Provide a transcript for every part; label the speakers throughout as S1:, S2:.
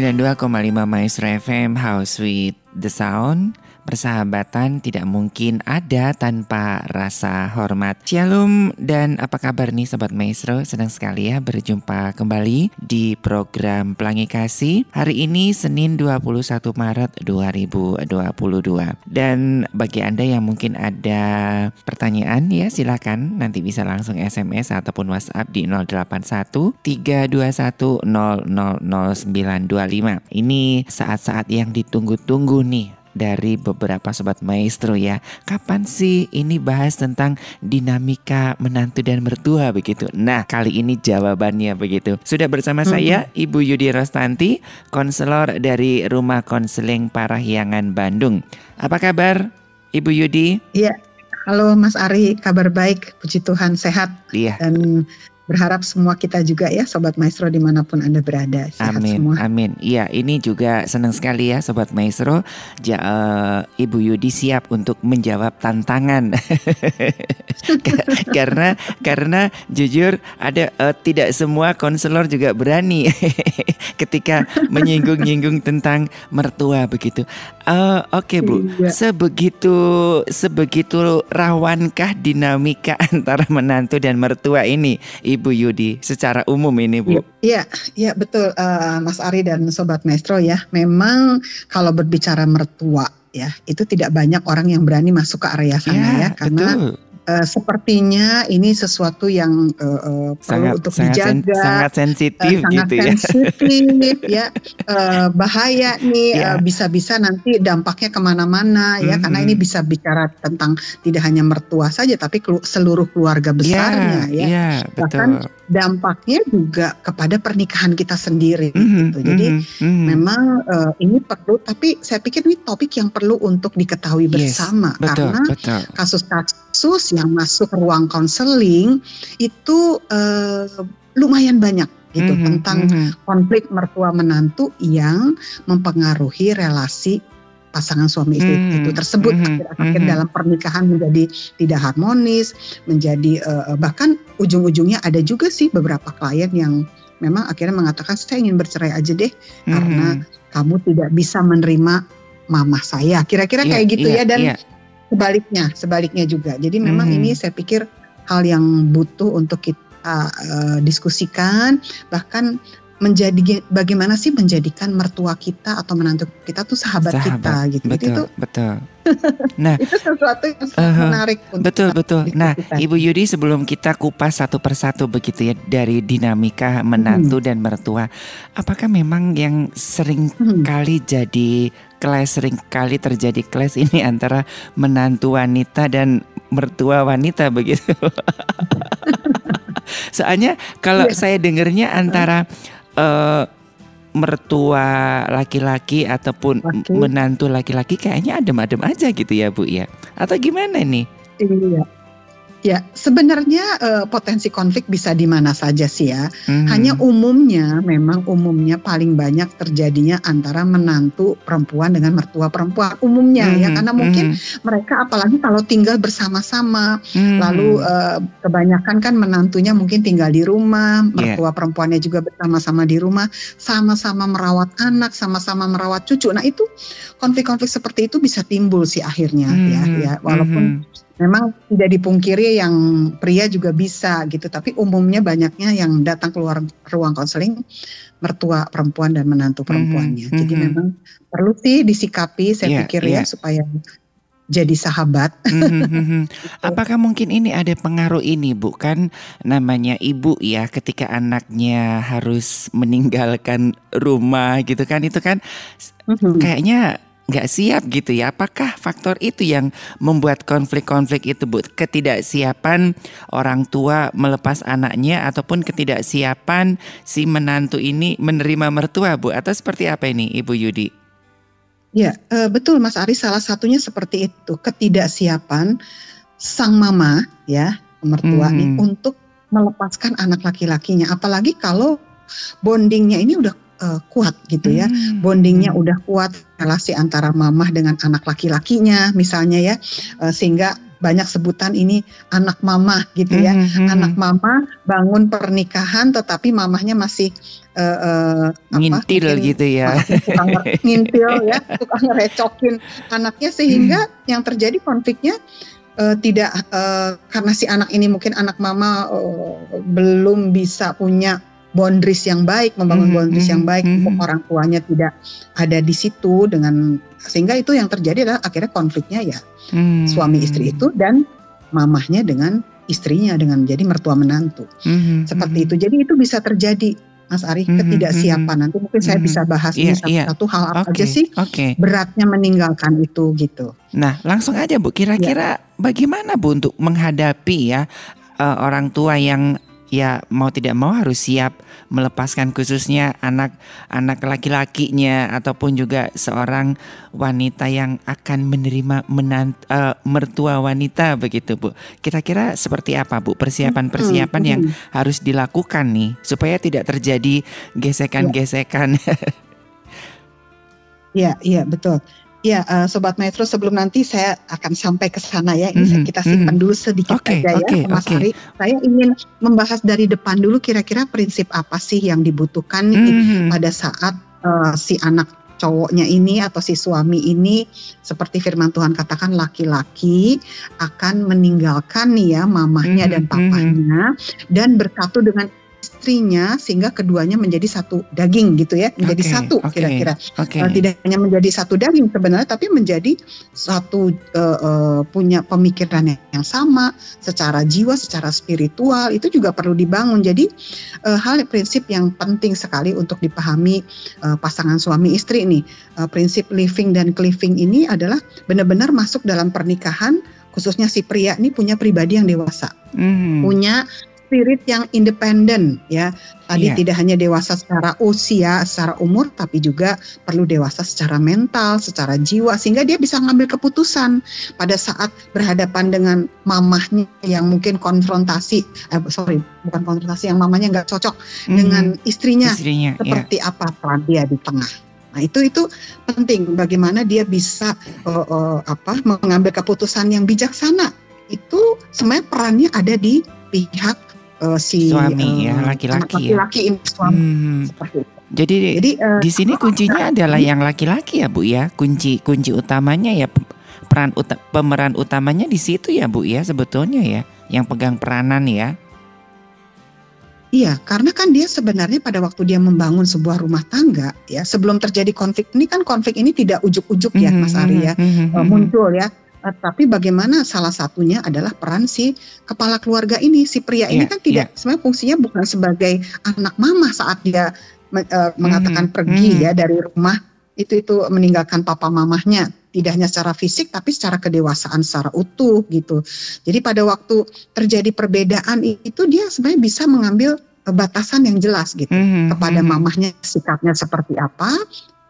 S1: 92,5 Maestro FM House with the Sound Persahabatan tidak mungkin ada tanpa rasa hormat. Shalom dan apa kabar nih Sobat Maestro? Senang sekali ya berjumpa kembali di program Pelangi Kasih. Hari ini Senin 21 Maret 2022. Dan bagi Anda yang mungkin ada pertanyaan ya silakan nanti bisa langsung SMS ataupun WhatsApp di 081 321 000925. Ini saat-saat yang ditunggu-tunggu nih dari beberapa sobat maestro ya. Kapan sih ini bahas tentang dinamika menantu dan mertua begitu? Nah, kali ini jawabannya begitu. Sudah bersama hmm. saya Ibu Yudi Rostanti, konselor dari Rumah Konseling Parahyangan Bandung. Apa kabar Ibu Yudi?
S2: Iya. Halo Mas Ari, kabar baik, puji Tuhan sehat. Iya. Dan berharap semua kita juga ya Sobat Maestro di mana pun Anda berada.
S1: Sehat amin, semua. amin. Iya ini juga senang sekali ya Sobat Maestro. Ja, uh, Ibu Yudi siap untuk menjawab tantangan. karena karena jujur ada uh, tidak semua konselor juga berani ketika menyinggung-nyinggung tentang mertua begitu. Uh, Oke okay, Bu, iya. sebegitu sebegitu rawankah dinamika antara menantu dan mertua ini, Ibu Ibu Yudi secara umum ini Bu?
S2: Iya, iya ya, betul uh, Mas Ari dan Sobat Maestro ya. Memang kalau berbicara mertua ya itu tidak banyak orang yang berani masuk ke area sana ya, ya karena betul uh, sepertinya ini sesuatu yang uh, uh, perlu untuk sangat dijaga, sen,
S1: sangat sensitif uh,
S2: sangat
S1: gitu ya.
S2: sensitif ya, uh, bahaya nih yeah. uh, bisa-bisa nanti dampaknya ke mana-mana ya, mm-hmm. karena ini bisa bicara tentang tidak hanya mertua saja, tapi seluruh keluarga besarnya yeah, ya, yeah, bahkan betul. dampaknya juga kepada pernikahan kita sendiri. Mm-hmm, gitu. Jadi mm-hmm. memang uh, ini perlu, tapi saya pikir ini topik yang perlu untuk diketahui yes, bersama betul, karena kasus-kasus yang masuk ruang konseling itu uh, lumayan banyak gitu mm -hmm, tentang mm -hmm. konflik mertua menantu yang mempengaruhi relasi pasangan suami istri mm -hmm, itu tersebut mm -hmm, akhir-akhir mm -hmm. dalam pernikahan menjadi tidak harmonis, menjadi uh, bahkan ujung-ujungnya ada juga sih beberapa klien yang memang akhirnya mengatakan saya ingin bercerai aja deh mm -hmm. karena kamu tidak bisa menerima mama saya. Kira-kira yeah, kayak gitu yeah, ya dan yeah sebaliknya, sebaliknya juga. Jadi memang hmm. ini saya pikir hal yang butuh untuk kita uh, diskusikan, bahkan menjadi bagaimana sih menjadikan mertua kita atau menantu kita tuh sahabat, sahabat. kita gitu.
S1: Betul,
S2: itu
S1: betul.
S2: Nah, itu sesuatu yang uh, menarik.
S1: Betul, betul. Nah, Ibu Yudi sebelum kita kupas satu persatu begitu ya dari dinamika menantu hmm. dan mertua, apakah memang yang sering hmm. kali jadi clash sering kali terjadi clash ini antara menantu wanita dan mertua wanita begitu? Soalnya kalau yeah. saya dengarnya antara uh, mertua laki-laki ataupun Laki. menantu laki-laki kayaknya adem-adem aja gitu ya Bu ya atau gimana nih?
S2: Iya. Ya, sebenarnya uh, potensi konflik bisa di mana saja sih ya. Hmm. Hanya umumnya, memang umumnya paling banyak terjadinya antara menantu perempuan dengan mertua perempuan umumnya ya. hmm. ya, karena mungkin hmm. mereka apalagi kalau tinggal bersama-sama, hmm. lalu uh, kebanyakan kan menantunya mungkin tinggal di rumah, mertua yeah. perempuannya juga bersama-sama di rumah, sama-sama merawat anak, sama-sama merawat cucu. Nah itu konflik-konflik seperti itu bisa timbul sih akhirnya hmm. ya, ya walaupun hmm memang tidak dipungkiri yang pria juga bisa gitu, tapi umumnya banyaknya yang datang keluar ruang konseling mertua perempuan dan menantu perempuannya. Mm -hmm. Jadi memang perlu sih disikapi, saya yeah, pikir yeah. ya supaya jadi sahabat. Mm-hmm.
S1: Apakah mungkin ini ada pengaruh ini, Bu? Kan namanya ibu ya, ketika anaknya harus meninggalkan rumah gitu kan, itu kan mm-hmm. kayaknya nggak siap gitu ya. Apakah faktor itu yang membuat konflik-konflik itu, Bu? Ketidaksiapan orang tua melepas anaknya ataupun ketidaksiapan si menantu ini menerima mertua, Bu? Atau seperti apa ini, Ibu Yudi?
S2: Ya, uh, betul Mas Ari salah satunya seperti itu, ketidaksiapan sang mama ya, mertua hmm. untuk melepaskan anak laki-lakinya. Apalagi kalau bondingnya ini udah uh, kuat gitu ya. Hmm. Bondingnya udah kuat relasi antara mamah dengan anak laki-lakinya misalnya ya. Uh, sehingga banyak sebutan ini anak mama gitu ya. Mm -hmm. Anak mama bangun pernikahan tetapi mamahnya masih uh, uh,
S1: ngintil apa, gitu ya.
S2: Tukang ngintil ya, tukang recokin anaknya sehingga mm. yang terjadi konfliknya uh, tidak uh, karena si anak ini mungkin anak mama uh, belum bisa punya boundaries yang baik, membangun mm -hmm, boundaries yang baik mm -hmm. orang tuanya tidak ada di situ dengan sehingga itu yang terjadi adalah akhirnya konfliknya ya hmm. suami istri itu dan mamahnya dengan istrinya dengan jadi mertua menantu hmm. seperti hmm. itu. Jadi itu bisa terjadi Mas Ari hmm, ketidaksiapan. Hmm, Nanti mungkin hmm, saya bisa bahas iya, ini satu-satu iya. hal apa okay, aja sih okay. beratnya meninggalkan itu gitu.
S1: Nah, langsung aja Bu, kira-kira ya. bagaimana Bu untuk menghadapi ya uh, orang tua yang ya mau tidak mau harus siap melepaskan khususnya anak-anak laki-lakinya ataupun juga seorang wanita yang akan menerima menant, uh, mertua wanita begitu Bu. Kira-kira seperti apa Bu persiapan-persiapan yang harus dilakukan nih supaya tidak terjadi gesekan-gesekan.
S2: Iya, iya betul. Ya, uh, Sobat Metro, sebelum nanti saya akan sampai ke sana ya. Ini mm-hmm. kita simpan mm-hmm. dulu sedikit okay, aja okay, ya, Mas okay. Ari. Saya ingin membahas dari depan dulu kira-kira prinsip apa sih yang dibutuhkan mm-hmm. pada saat uh, si anak cowoknya ini atau si suami ini seperti firman Tuhan katakan laki-laki akan meninggalkan nih ya mamahnya mm -hmm. dan papahnya dan bersatu dengan istrinya sehingga keduanya menjadi satu daging gitu ya menjadi okay, satu kira-kira okay. uh, tidak hanya menjadi satu daging sebenarnya tapi menjadi satu uh, uh, punya pemikiran yang sama secara jiwa secara spiritual itu juga perlu dibangun jadi uh, hal prinsip yang penting sekali untuk dipahami uh, pasangan suami istri ini uh, prinsip living dan cleaving ini adalah benar-benar masuk dalam pernikahan khususnya si pria ini punya pribadi yang dewasa, mm. punya spirit yang independen ya. Tadi yeah. tidak hanya dewasa secara usia, secara umur, tapi juga perlu dewasa secara mental, secara jiwa, sehingga dia bisa mengambil keputusan pada saat berhadapan dengan mamahnya yang mungkin konfrontasi, eh, sorry, bukan konfrontasi, yang mamanya nggak cocok mm-hmm. dengan istrinya, istrinya iya. seperti yeah. apa peran dia di tengah. Nah itu itu penting bagaimana dia bisa uh, uh, apa mengambil keputusan yang bijaksana. Itu sebenarnya perannya ada di pihak uh, si
S1: suami uh, ya laki-laki
S2: ya. Laki-laki suami hmm. seperti itu.
S1: Jadi, Jadi uh, di sini kuncinya adalah yang laki-laki ya Bu ya. Kunci kunci utamanya ya peran uta, pemeran utamanya di situ ya Bu ya sebetulnya ya yang pegang peranan ya.
S2: Iya, karena kan dia sebenarnya pada waktu dia membangun sebuah rumah tangga, ya sebelum terjadi konflik ini kan konflik ini tidak ujuk-ujuk ya, mm -hmm, Mas Ari ya, mm -hmm, muncul ya. Uh, tapi bagaimana salah satunya adalah peran si kepala keluarga ini, si pria yeah, ini iya, kan tidak yeah. sebenarnya fungsinya bukan sebagai anak mama saat dia uh, mengatakan mm, pergi mm. ya dari rumah itu itu meninggalkan papa mamahnya tidak hanya secara fisik tapi secara kedewasaan secara utuh gitu. Jadi pada waktu terjadi perbedaan itu dia sebenarnya bisa mengambil batasan yang jelas gitu mm, kepada mm. mamahnya sikapnya seperti apa,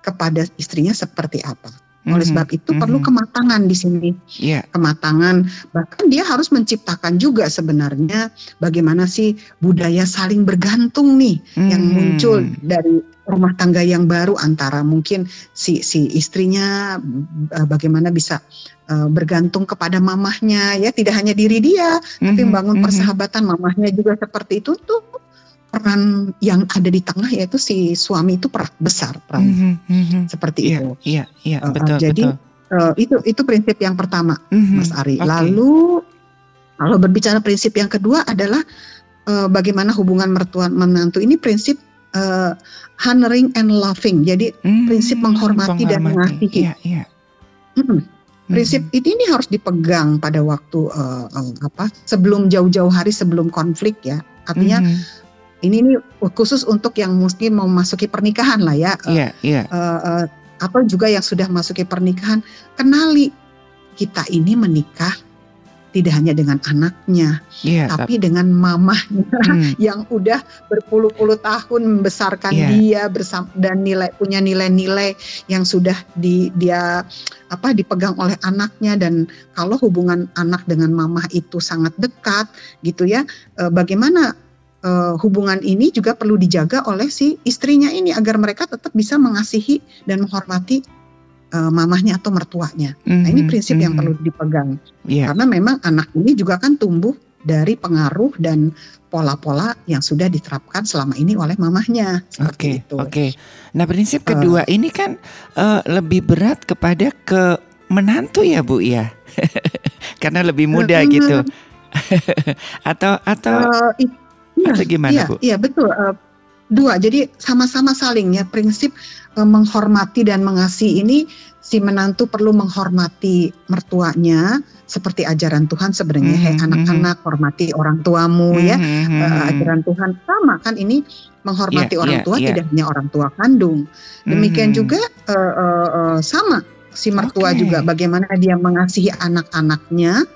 S2: kepada istrinya seperti apa. Oleh mhm, sebab itu mm-hmm. perlu kematangan di sini. Yeah. Kematangan bahkan dia harus menciptakan juga sebenarnya bagaimana sih budaya saling bergantung nih mm-hmm. yang muncul dari rumah tangga yang baru antara mungkin si si istrinya uh, bagaimana bisa uh, bergantung kepada mamahnya ya tidak hanya diri dia mm-hmm. tapi membangun mm-hmm. persahabatan mamahnya juga seperti itu tuh peran yang ada di tengah yaitu si suami itu peran besar peran mm -hmm. seperti
S1: yeah,
S2: itu.
S1: Iya, iya, uh, betul.
S2: Jadi
S1: betul.
S2: Uh, itu itu prinsip yang pertama, mm -hmm. Mas Ari. Okay. Lalu Kalau berbicara prinsip yang kedua adalah uh, bagaimana hubungan mertua menantu ini prinsip uh, honoring and loving. Jadi hmm, prinsip menghormati, menghormati dan mengasihi. Iya, iya. Hmm. Prinsip hmm. ini harus dipegang pada waktu uh, uh, apa sebelum jauh-jauh hari sebelum konflik ya. Artinya hmm. Ini ini khusus untuk yang mungkin mau masuki pernikahan lah ya.
S1: Iya, uh, iya.
S2: Uh, uh, atau juga yang sudah masuki pernikahan kenali kita ini menikah tidak hanya dengan anaknya, yeah, tapi, tapi dengan mamahnya hmm. yang udah berpuluh-puluh tahun membesarkan yeah. dia bersama dan nilai punya nilai-nilai yang sudah di, dia apa dipegang oleh anaknya dan kalau hubungan anak dengan mamah itu sangat dekat gitu ya, e, bagaimana e, hubungan ini juga perlu dijaga oleh si istrinya ini agar mereka tetap bisa mengasihi dan menghormati uh, mamahnya atau mertuanya. Mm-hmm. Nah ini mhm, prinsip mm-hmm. yang mhm. perlu dipegang yeah. karena memang anak ini juga kan tumbuh dari pengaruh dan pola-pola yang sudah diterapkan selama ini oleh mamahnya.
S1: Oke, okay, oke. Okay. Nah prinsip kedua uh, ini kan uh, lebih berat kepada ke menantu ya bu ya, karena lebih muda uh, gitu. atau atau uh, iya, atau gimana
S2: iya,
S1: bu?
S2: Iya betul. Uh, dua, jadi sama-sama saling ya prinsip uh, menghormati dan mengasihi ini si menantu perlu menghormati mertuanya seperti ajaran Tuhan sebenarnya mm -hmm. hey anak-anak hormati orang tuamu mm -hmm. ya uh, ajaran Tuhan sama kan ini menghormati yeah, orang yeah, tua yeah. tidak hanya orang tua kandung demikian mm -hmm. juga uh, uh, uh, sama si mertua okay. juga bagaimana dia mengasihi anak-anaknya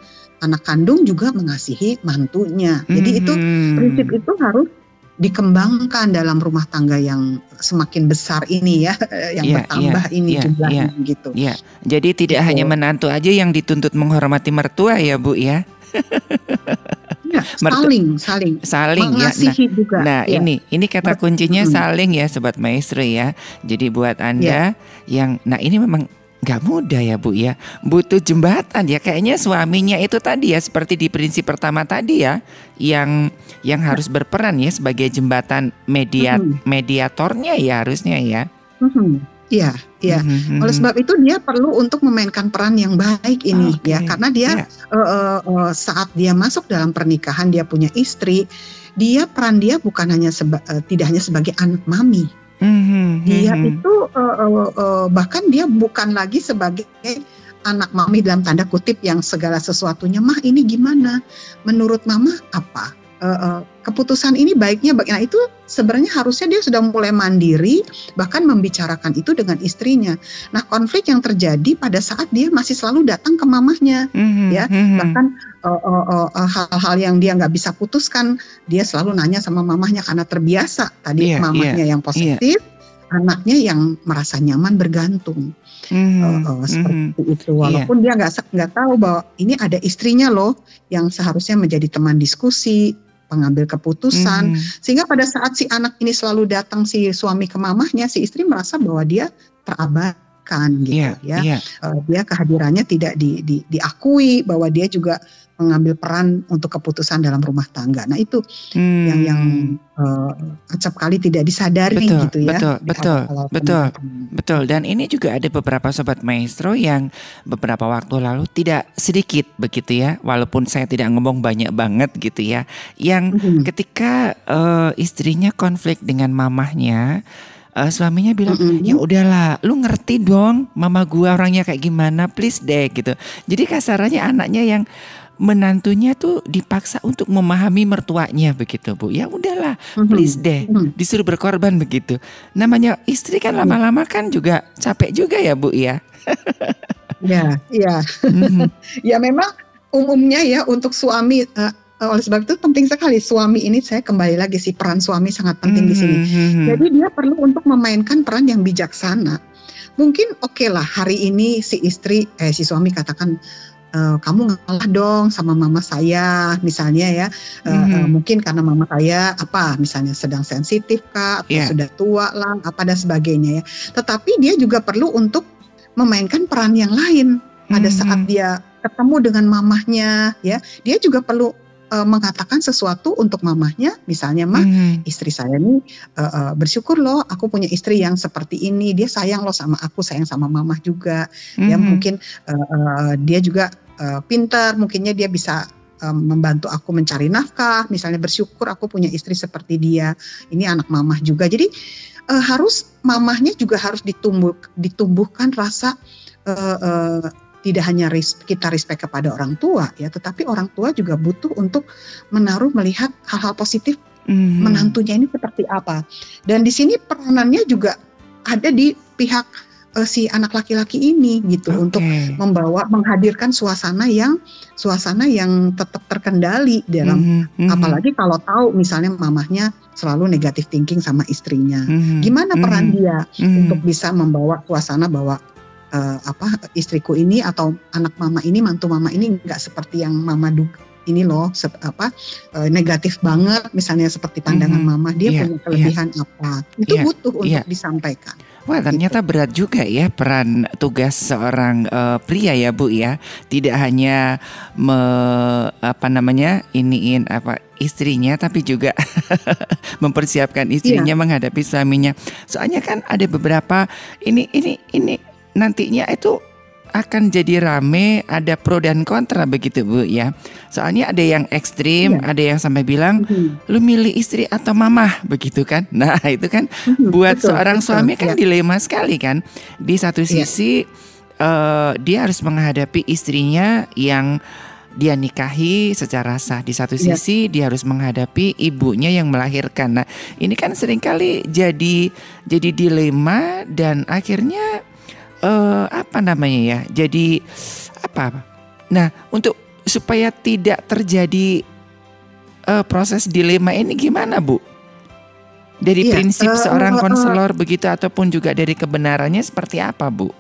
S2: anak kandung juga mengasihi mantunya jadi mm -hmm. itu prinsip itu harus dikembangkan dalam rumah tangga yang semakin besar ini ya, yang yeah, bertambah yeah, ini yeah, jumlahnya yeah,
S1: gitu. Iya. Yeah. Jadi tidak gitu. hanya menantu aja yang dituntut menghormati mertua ya, Bu ya.
S2: ya saling, saling,
S1: saling ya. Nah, juga. Nah, ya. ini ini kata kuncinya hmm. saling ya, sobat maestro ya. Jadi buat anda ya. yang, nah ini memang nggak mudah ya Bu ya. Butuh jembatan ya kayaknya suaminya itu tadi ya seperti di prinsip pertama tadi ya yang yang harus berperan ya sebagai jembatan media mm-hmm. mediatornya ya harusnya ya.
S2: Mm-hmm. Iya, iya. Mm-hmm. Oleh sebab itu dia perlu untuk memainkan peran yang baik ini okay. ya, karena dia yeah. Iya. uh, uh, uh, saat dia masuk dalam pernikahan dia punya istri, dia peran dia bukan hanya seba, uh, tidak hanya sebagai anak mami, Mm-hmm, dia mm-hmm. itu uh, uh, uh, bahkan dia bukan lagi sebagai anak mami dalam tanda kutip yang segala sesuatunya. Mah ini gimana? Menurut mama apa uh, uh, keputusan ini baiknya nah itu sebenarnya harusnya dia sudah mulai mandiri bahkan membicarakan itu dengan istrinya nah konflik yang terjadi pada saat dia masih selalu datang ke mamahnya mm-hmm, ya mm-hmm. bahkan uh, uh, uh, hal-hal yang dia nggak bisa putuskan dia selalu nanya sama mamahnya karena terbiasa tadi yeah, mamahnya yeah, yang iya. positif yeah anaknya yang merasa nyaman bergantung mm, uh, uh, seperti mm, itu iya. walaupun yeah. dia nggak nggak tahu bahwa ini ada istrinya loh yang seharusnya menjadi teman diskusi pengambil keputusan mm. sehingga pada saat si anak ini selalu datang si suami ke mamahnya si istri merasa bahwa dia terabaikan gitu yeah, ya yeah. Uh, dia kehadirannya tidak di, di, diakui bahwa dia juga mengambil peran untuk keputusan dalam rumah tangga. Nah itu hmm. yang yang uh, acap kali tidak disadari
S1: betul,
S2: gitu ya.
S1: Betul, betul, betul, betul. Dan ini juga ada beberapa sobat maestro yang beberapa waktu lalu tidak sedikit begitu ya, walaupun saya tidak ngomong banyak banget gitu ya, yang hmm. ketika uh, istrinya konflik dengan mamahnya uh, suaminya bilang mm -hmm. ya udahlah lu ngerti dong mama gua orangnya kayak gimana please deh gitu jadi kasarannya anaknya yang menantunya tuh dipaksa untuk memahami mertuanya begitu bu ya udahlah mm-hmm. please deh mm-hmm. disuruh berkorban begitu namanya istri kan mm-hmm. lama-lama kan juga capek juga ya bu ya
S2: ya ya ya memang umumnya ya untuk suami uh, oleh sebab itu penting sekali suami ini saya kembali lagi si peran suami sangat penting di sini. Jadi dia perlu untuk memainkan peran yang bijaksana. Mungkin oke okay lah hari ini si istri eh si suami katakan uh, kamu ngalah dong sama mama saya misalnya ya uh, mm-hmm. uh, mungkin karena mama saya apa misalnya sedang sensitif kah atau yeah. sudah tua lah apa dan sebagainya ya tetapi dia juga perlu untuk memainkan peran yang lain pada mm-hmm. saat dia ketemu dengan mamahnya ya dia juga perlu uh, mengatakan sesuatu untuk mamahnya, misalnya mah hmm. istri saya nih uh, uh, bersyukur loh, aku punya istri yang seperti ini, dia sayang loh sama aku, sayang sama mamah juga, hmm. ya mungkin uh, uh, dia juga uh, pintar, mungkinnya dia bisa um, membantu aku mencari nafkah, misalnya bersyukur aku punya istri seperti dia. Ini anak mamah juga. Jadi uh, harus mamahnya juga harus ditumbuh ditumbuhkan rasa uh, uh, tidak hanya res, kita respect kepada orang tua ya, tetapi orang tua juga butuh untuk menaruh melihat hal-hal positif mm-hmm. menantunya ini seperti apa. Dan di sini peranannya juga ada di pihak uh, si anak laki-laki ini gitu okay. untuk membawa menghadirkan suasana yang suasana yang tetap terkendali dalam mm-hmm. apalagi kalau tahu misalnya mamahnya selalu negatif thinking sama istrinya. Mm-hmm. Gimana peran mm-hmm. dia mm-hmm. untuk bisa membawa suasana bahwa uh, apa istriku ini atau anak mama ini mantu mama ini nggak seperti yang mama duga ini loh se apa uh, negatif banget misalnya seperti pandangan mm -hmm. mama dia yeah, punya kelebihan yeah. apa itu yeah, butuh untuk yeah. disampaikan.
S1: Wah ternyata berat juga ya peran tugas seorang uh, pria ya bu ya tidak hanya me, apa namanya iniin apa istrinya tapi juga mempersiapkan istrinya yeah. menghadapi suaminya. Soalnya kan ada beberapa ini ini ini nantinya itu akan jadi rame, ada pro dan kontra begitu Bu ya. Soalnya ada yang ekstrim, ya. ada yang sampai bilang mm-hmm. lu milih istri atau mamah begitu kan. Nah, itu kan mm-hmm. buat betul, seorang betul, suami kan ya. dilema sekali kan. Di satu iya. sisi ya. uh, dia harus menghadapi istrinya yang dia nikahi secara sah di satu iya. sisi ya. dia harus menghadapi ibunya yang melahirkan. Nah, ini kan sering kali jadi jadi dilema dan akhirnya uh, apa namanya ya? Jadi apa? Nah, untuk supaya tidak terjadi uh, proses dilema ini gimana, Bu? Dari iya, prinsip uh, seorang konselor uh, begitu ataupun juga dari kebenarannya seperti apa, Bu?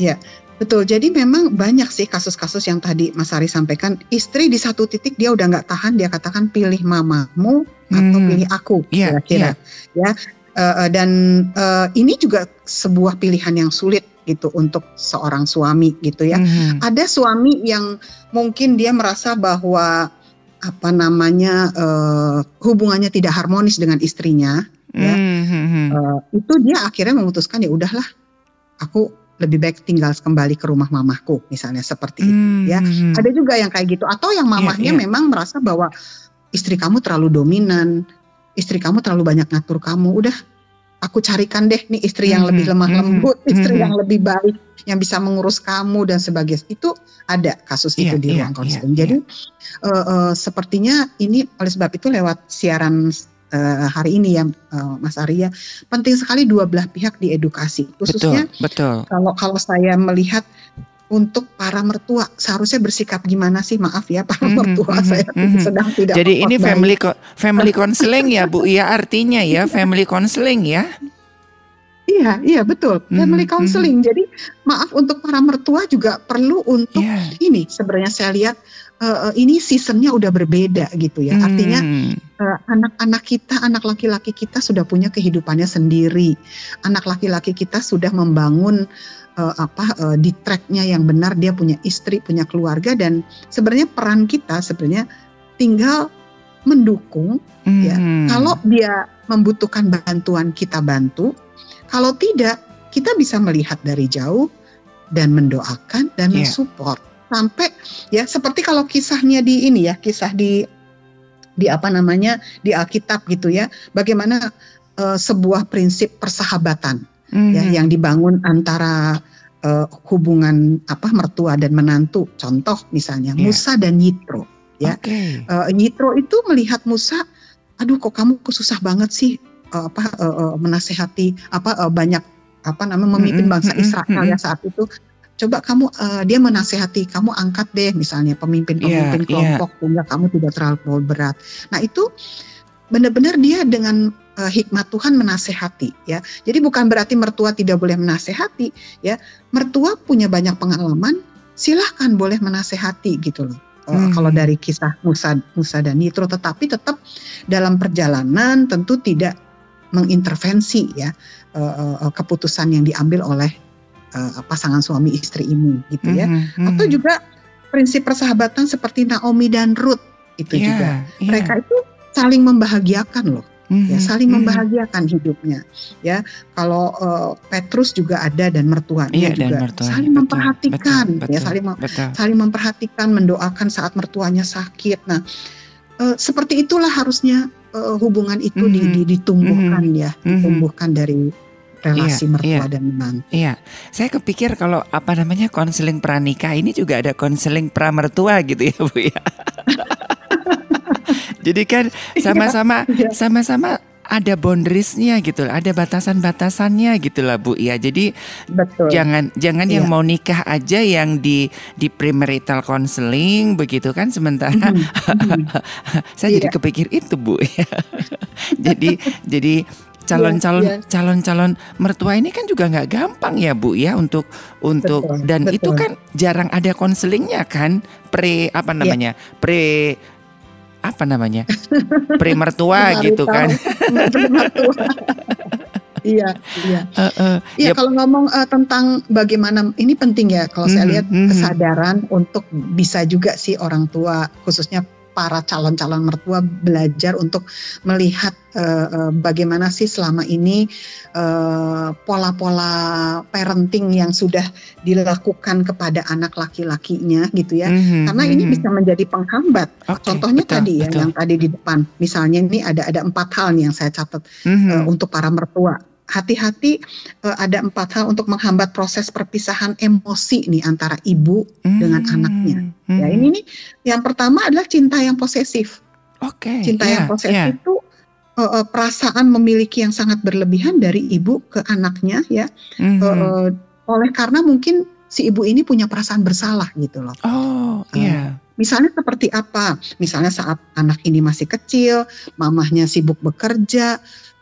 S2: Ya, betul. Jadi memang banyak sih kasus-kasus yang tadi Mas Ari sampaikan. Istri di satu titik dia udah nggak tahan, dia katakan pilih mamamu atau hmm. pilih aku, iya, kira-kira. Yeah, Ya, uh, dan uh, ini juga sebuah pilihan yang sulit gitu untuk seorang suami gitu ya. Mm-hmm. Ada suami yang mungkin dia merasa bahwa apa namanya uh, hubungannya tidak harmonis dengan istrinya, ya. mm-hmm. uh, itu dia akhirnya memutuskan ya udahlah, aku lebih baik tinggal kembali ke rumah mamahku misalnya seperti mm-hmm. itu ya. Ada juga yang kayak gitu atau yang mamahnya yeah, yeah. memang merasa bahwa istri kamu terlalu dominan, istri kamu terlalu banyak ngatur kamu, udah aku carikan deh nih istri yang lebih lemah lembut, istri yang lebih baik, yang bisa mengurus kamu dan sebagainya. Itu ada kasus yeah, itu di yeah, ruang konseling. Yeah, Jadi yeah. Uh, uh, sepertinya ini oleh sebab itu lewat siaran uh, hari ini ya uh, Mas Arya, penting sekali dua belah pihak diedukasi. Khususnya betul, betul. kalau kalau saya melihat untuk para mertua seharusnya bersikap gimana sih maaf ya para mm -hmm, mertua mm -hmm, saya mm -hmm. sedang tidak
S1: jadi ini family co family counseling ya Bu ya artinya ya family counseling ya
S2: iya iya betul family mm -hmm, counseling mm -hmm. jadi maaf untuk para mertua juga perlu untuk yeah. ini sebenarnya saya lihat uh, ini seasonnya udah berbeda gitu ya. Artinya anak-anak uh, kita, anak laki-laki kita sudah punya kehidupannya sendiri. Anak laki-laki kita sudah membangun uh, apa uh, di tracknya yang benar dia punya istri punya keluarga dan sebenarnya peran kita sebenarnya tinggal mendukung ya. Hmm. kalau dia membutuhkan bantuan kita bantu. Kalau tidak kita bisa melihat dari jauh dan mendoakan dan yeah. mensupport. Sampai ya seperti kalau kisahnya di ini ya kisah di di apa namanya di Alkitab gitu ya. Bagaimana uh, sebuah prinsip persahabatan mm-hmm. ya yang dibangun antara uh, hubungan apa mertua dan menantu. Contoh misalnya yeah. Musa dan Yitro ya. Okay. Uh, eh, Yitro itu melihat Musa, aduh kok kamu susah banget sih uh, apa uh, uh, menasehati apa uh, banyak apa namanya memimpin bangsa Israel ya saat itu coba kamu uh, dia menasehati kamu angkat deh misalnya pemimpin-pemimpin yeah, kelompok yeah. sehingga kamu tidak terlalu berat. Nah itu benar-benar dia dengan uh, hikmat Tuhan menasehati ya. Jadi bukan berarti mertua tidak boleh menasehati ya. Mertua punya banyak pengalaman, silahkan boleh menasehati gitu loh. Uh, hmm. Kalau dari kisah Musa, Musa dan Yitro, tetapi tetap dalam perjalanan tentu tidak mengintervensi ya uh, uh, keputusan yang diambil oleh uh, pasangan suami istri ini gitu ya. Hmm, hmm. Atau juga prinsip persahabatan seperti Naomi dan Ruth itu yeah, juga. Yeah. Mereka itu saling membahagiakan loh mm-hmm. ya saling mm-hmm. membahagiakan hidupnya ya kalau uh, Petrus juga ada dan mertuanya iya, juga dan mertuanya. saling betul, memperhatikan betul, ya saling betul. saling memperhatikan mendoakan saat mertuanya sakit nah uh, seperti itulah harusnya uh, hubungan itu mm-hmm. di, ditumbuhkan mm-hmm. ya mm-hmm. ditumbuhkan dari relasi iya, mertua iya, dan menantu.
S1: Iya, saya kepikir kalau apa namanya konseling pranikah ini juga ada konseling pramertua gitu ya bu ya. Jadi kan iya, sama-sama iya. sama-sama ada boundariesnya gitu ada batasan-batasannya gitu lah Bu ya. Jadi Betul. jangan jangan iya. yang mau nikah aja yang di di premarital counseling begitu kan sementara mm -hmm. saya iya. jadi kepikir itu Bu ya. jadi jadi calon-calon yeah, yeah. calon-calon mertua ini kan juga nggak gampang ya Bu ya untuk untuk betul, dan betul. itu kan jarang ada konselingnya kan pre apa iya. namanya yeah. pre apa namanya? Pre mertua gitu kan.
S2: Iya iya. Uh, uh, iya yep. kalau ngomong uh, tentang bagaimana ini penting ya kalau mm -hmm, saya lihat mm -hmm. kesadaran untuk bisa juga sih orang tua khususnya para calon-calon mertua belajar untuk melihat uh, uh, bagaimana sih selama ini pola pola-pola parenting yang sudah dilakukan kepada anak laki-lakinya gitu ya. Mm-hmm, Karena mm-hmm. ini bisa menjadi penghambat. Okay, Contohnya betul, tadi ya betul. yang tadi di depan. Misalnya ini ada ada empat hal nih yang saya catat mm-hmm. uh, untuk para mertua hati-hati uh, ada empat hal untuk menghambat proses perpisahan emosi nih antara ibu hmm. dengan anaknya. Hmm. Ya ini nih yang pertama adalah cinta yang posesif.
S1: Oke. Okay,
S2: cinta yeah, yang posesif yeah. itu uh, uh, perasaan memiliki yang sangat berlebihan dari ibu ke anaknya ya. Hmm. Uh, oleh karena mungkin si ibu ini punya perasaan bersalah gitu loh.
S1: Oh, iya. Yeah.
S2: Misalnya seperti apa? Misalnya saat anak ini masih kecil, mamahnya sibuk bekerja,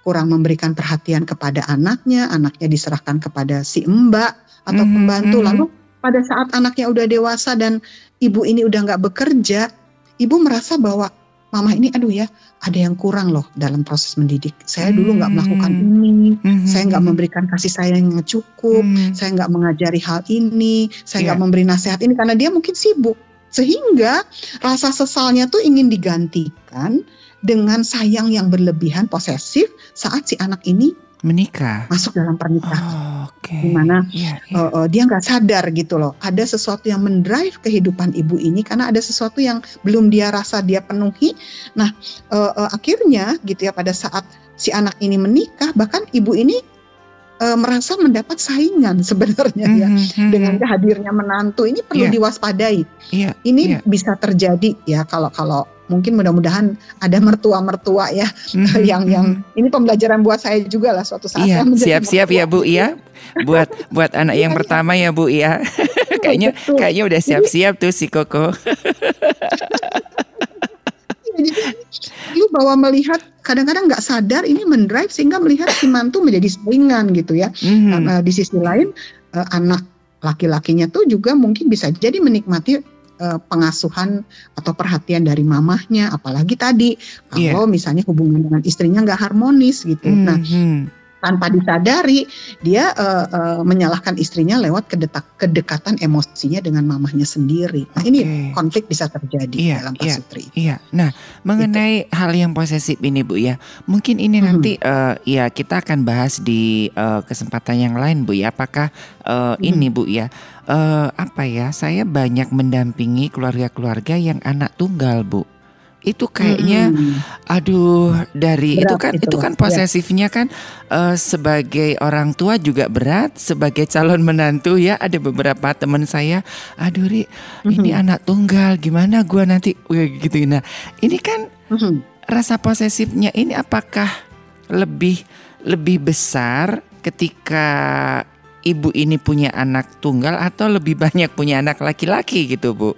S2: kurang memberikan perhatian kepada anaknya, anaknya diserahkan kepada si mbak atau mm -hmm. pembantu. Lalu pada saat anaknya udah dewasa dan ibu ini udah nggak bekerja, ibu merasa bahwa mama ini aduh ya ada yang kurang loh dalam proses mendidik. Saya dulu nggak melakukan ini, mm-hmm. saya nggak memberikan kasih sayang yang cukup, mm-hmm. saya nggak mengajari hal ini, saya nggak yeah. memberi nasihat ini karena dia mungkin sibuk. Sehingga rasa sesalnya tuh ingin digantikan dengan sayang yang berlebihan posesif saat si anak ini
S1: menikah
S2: masuk dalam pernikahan
S1: oh, okay.
S2: di mana yeah, yeah. Uh, uh, dia nggak sadar gitu loh ada sesuatu yang mendrive kehidupan ibu ini karena ada sesuatu yang belum dia rasa dia penuhi nah uh, uh, akhirnya gitu ya pada saat si anak ini menikah bahkan ibu ini uh, merasa mendapat saingan sebenarnya mm -hmm, ya mm -hmm. dengan hadirnya menantu ini perlu yeah. diwaspadai. Yeah, ini yeah. bisa terjadi ya kalau kalau mungkin mudah-mudahan ada mertua-mertua ya mm-hmm. yang yang ini pembelajaran buat saya juga lah suatu saat.
S1: Iya, siap-siap ya Bu ya. Buat buat anak yang iya. pertama ya Bu ya. kayaknya Betul. kayaknya udah siap-siap tuh si Koko.
S2: Iya, jadi lu bahwa melihat kadang-kadang nggak sadar ini mendrive sehingga melihat si mantu menjadi saingan gitu ya. Mm-hmm. Nah, di sisi lain uh, anak laki-lakinya tuh juga mungkin bisa jadi menikmati uh, pengasuhan atau perhatian dari mamahnya, apalagi tadi kalau yeah. misalnya hubungan dengan istrinya nggak harmonis gitu. Mm -hmm. Nah, tanpa disadari dia uh, uh, menyalahkan istrinya lewat kedetak, kedekatan emosinya dengan mamahnya sendiri. Nah, okay. ini konflik bisa terjadi iya, dalam
S1: iya,
S2: pasutri.
S1: Iya. Nah, mengenai itu. hal yang posesif ini Bu ya, mungkin ini hmm. nanti uh, ya kita akan bahas di uh, kesempatan yang lain Bu ya. Apakah uh, hmm. ini Bu ya? uh, apa ya saya banyak mendampingi keluarga-keluarga yang anak tunggal bu itu kayaknya hmm. aduh dari berat itu kan itu, itu kan ya. posesifnya ya. kan uh, sebagai orang tua juga berat sebagai calon menantu ya ada beberapa teman saya aduh ri hmm. ini anak tunggal gimana gua nanti gitu nah ini kan hmm. rasa posesifnya ini apakah lebih lebih besar ketika ibu ini punya anak tunggal atau lebih banyak punya anak laki-laki gitu Bu?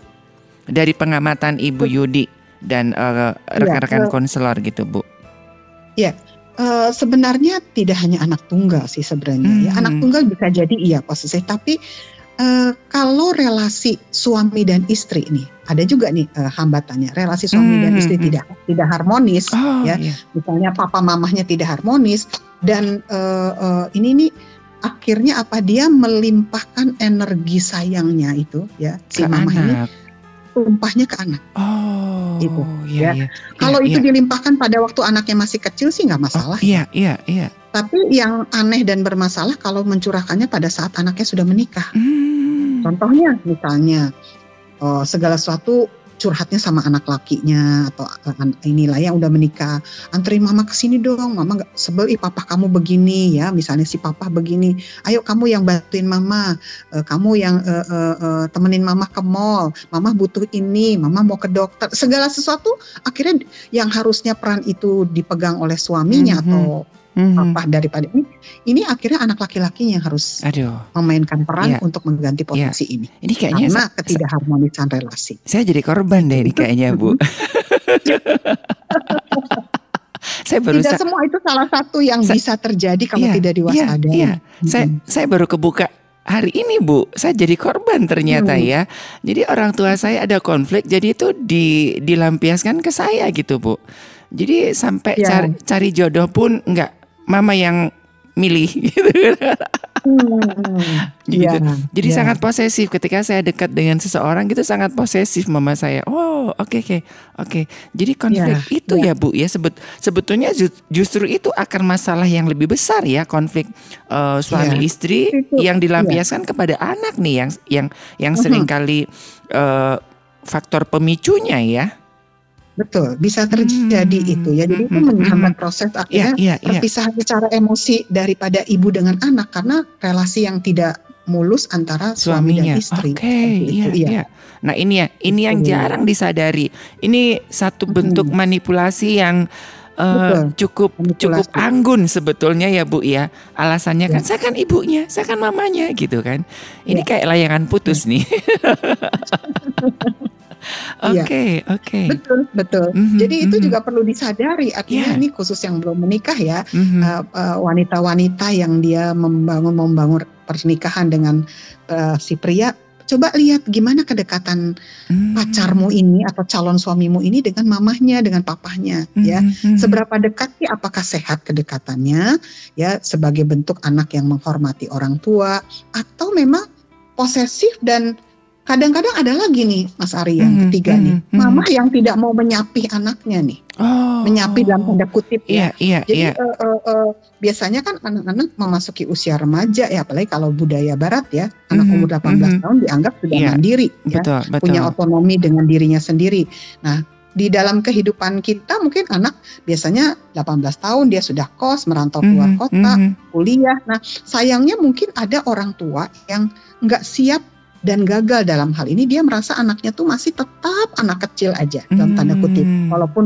S1: Dari pengamatan Ibu Yudi dan uh, rekan-rekan ya, konselor gitu Bu.
S2: Ya, uh, sebenarnya tidak hanya anak tunggal sih sebenarnya. Hmm. Ya, anak tunggal bisa jadi iya posisi, tapi uh, kalau relasi suami dan istri ini ada juga nih uh, hambatannya. Relasi suami hmm. dan istri hmm. tidak tidak harmonis, oh, ya. Iya. Misalnya papa mamahnya tidak harmonis dan uh, uh, ini nih akhirnya apa dia melimpahkan energi sayangnya itu ya si ke mama anak. ini tumpahnya ke anak.
S1: Oh.
S2: Itu iya, ya. Iya, Kalau iya, itu iya. dilimpahkan pada waktu anaknya masih kecil sih nggak oh, masalah.
S1: Oh, iya, iya, iya.
S2: Tapi yang aneh dan bermasalah kalau mencurahkannya pada saat anaknya sudah menikah. Hmm. Contohnya misalnya oh, segala sesuatu curhatnya sama anak lakinya atau inilah yang udah menikah. Anterin mama ke sini dong. Mama nggak sebel ih papa kamu begini ya misalnya si papa begini. Ayo kamu yang bantuin mama. Uh, kamu yang uh, uh, uh, temenin mama ke mall. Mama butuh ini mama mau ke dokter. Segala sesuatu akhirnya yang harusnya peran itu dipegang oleh suaminya mm -hmm. atau mm-hmm. daripada ini ini akhirnya anak laki-lakinya yang harus Aduh. memainkan peran yeah. untuk mengganti iya. posisi yeah. ini
S1: ini kayaknya
S2: karena ketidakharmonisan relasi
S1: saya jadi korban deh ini kayaknya bu
S2: saya baru tidak semua itu salah satu yang saya, bisa terjadi kalau iya, tidak diwaspadai. Iya, iya.
S1: Hmm. Saya saya baru kebuka hari ini Bu, saya jadi korban ternyata hmm. ya. Jadi orang tua saya ada konflik, jadi itu di dilampiaskan ke saya gitu Bu. Jadi sampai ya. cari, cari jodoh pun enggak mama yang milih gitu. Hmm, gitu. Ya, Jadi ya. sangat posesif ketika saya dekat dengan seseorang gitu sangat posesif mama saya. Oh, oke okay, oke. Okay, Oke. Okay. Jadi konflik ya, itu ya. ya Bu ya sebet sebetulnya justru itu akan masalah yang lebih besar ya konflik uh, suami ya. istri itu, yang dilampiaskan ya. kepada anak nih yang yang yang uh -huh. sering kali uh, faktor pemicunya ya.
S2: Betul, bisa terjadi hmm. itu ya. Jadi hmm. itu menghambat hmm. proses akhirnya yeah, yeah, yeah. perpisahan secara emosi daripada ibu dengan anak karena relasi yang tidak mulus antara suami Suaminya. dan istri.
S1: Oke, okay, iya, iya. iya. Nah ini ya, ini yang jarang disadari. Ini satu bentuk hmm. manipulasi yang Uh, cukup manipulasi. cukup anggun sebetulnya ya Bu ya. Alasannya kan, ya. kan saya kan ibunya, saya kan mamanya gitu kan. Ini ya. kayak layangan putus ya. nih.
S2: Iya. Oke, oke. Betul, betul. Mm -hmm, Jadi itu mm -hmm. juga perlu disadari. Artinya yeah. ini khusus yang belum menikah ya, mm -hmm. uh, uh, wanita-wanita yang dia membangun membangun pernikahan dengan uh, si pria coba lihat gimana kedekatan hmm. pacarmu ini atau calon suamimu ini dengan mamahnya dengan papahnya hmm. ya hmm. seberapa dekat sih apakah sehat kedekatannya ya sebagai bentuk anak yang menghormati orang tua atau memang posesif dan kadang-kadang ada lagi nih Mas Ari yang mm-hmm, ketiga mm-hmm, nih, mm-hmm. mama yang tidak mau menyapi anaknya nih, oh, menyapi dalam tanda kutip
S1: yeah, ya. Yeah,
S2: Jadi yeah. Uh, uh, uh, biasanya kan anak-anak memasuki usia remaja ya, apalagi kalau budaya Barat ya, anak mm-hmm, umur 18 mm-hmm. tahun dianggap sudah yeah, mandiri, ya, betul, betul. punya otonomi dengan dirinya sendiri. Nah di dalam kehidupan kita mungkin anak biasanya 18 tahun dia sudah kos merantau keluar mm -hmm, kota mm -hmm. kuliah nah sayangnya mungkin ada orang tua yang nggak siap dan gagal dalam hal ini dia merasa anaknya tuh masih tetap anak kecil aja dalam tanda kutip hmm. walaupun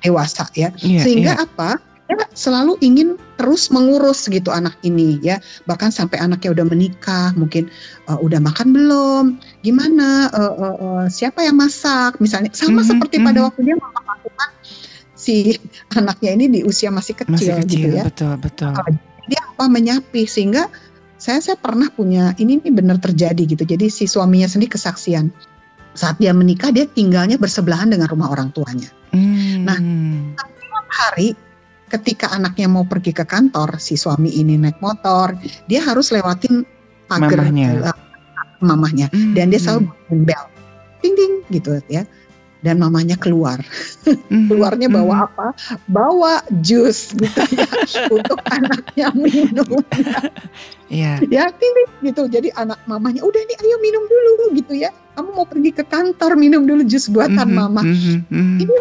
S2: dewasa ya yeah, sehingga yeah. apa ya selalu ingin terus mengurus gitu anak ini ya bahkan sampai anaknya udah menikah mungkin uh, udah makan belum gimana uh, uh, uh, siapa yang masak misalnya sama mm -hmm, seperti mm -hmm. pada waktu dia melakukan si anaknya ini di usia masih kecil, masih kecil gitu ya
S1: betul betul uh,
S2: dia apa menyapi sehingga saya saya pernah punya ini ini benar terjadi gitu. Jadi si suaminya sendiri kesaksian saat dia menikah dia tinggalnya bersebelahan dengan rumah orang tuanya. Hmm. Nah, setiap hari ketika anaknya mau pergi ke kantor, si suami ini naik motor, dia harus lewatin pagar mamahnya, uh, mamahnya. Hmm. dan dia selalu bel, ding ding gitu ya dan mamanya keluar. Mm-hmm. Keluarnya bawa mm-hmm. apa? Bawa jus gitu ya untuk anaknya minum.
S1: Iya.
S2: yeah. Ya, pilih gitu. Jadi anak mamanya udah nih ayo minum dulu gitu ya. Kamu mau pergi ke kantor minum dulu jus buatan mm-hmm. mama. Mm-hmm. Ini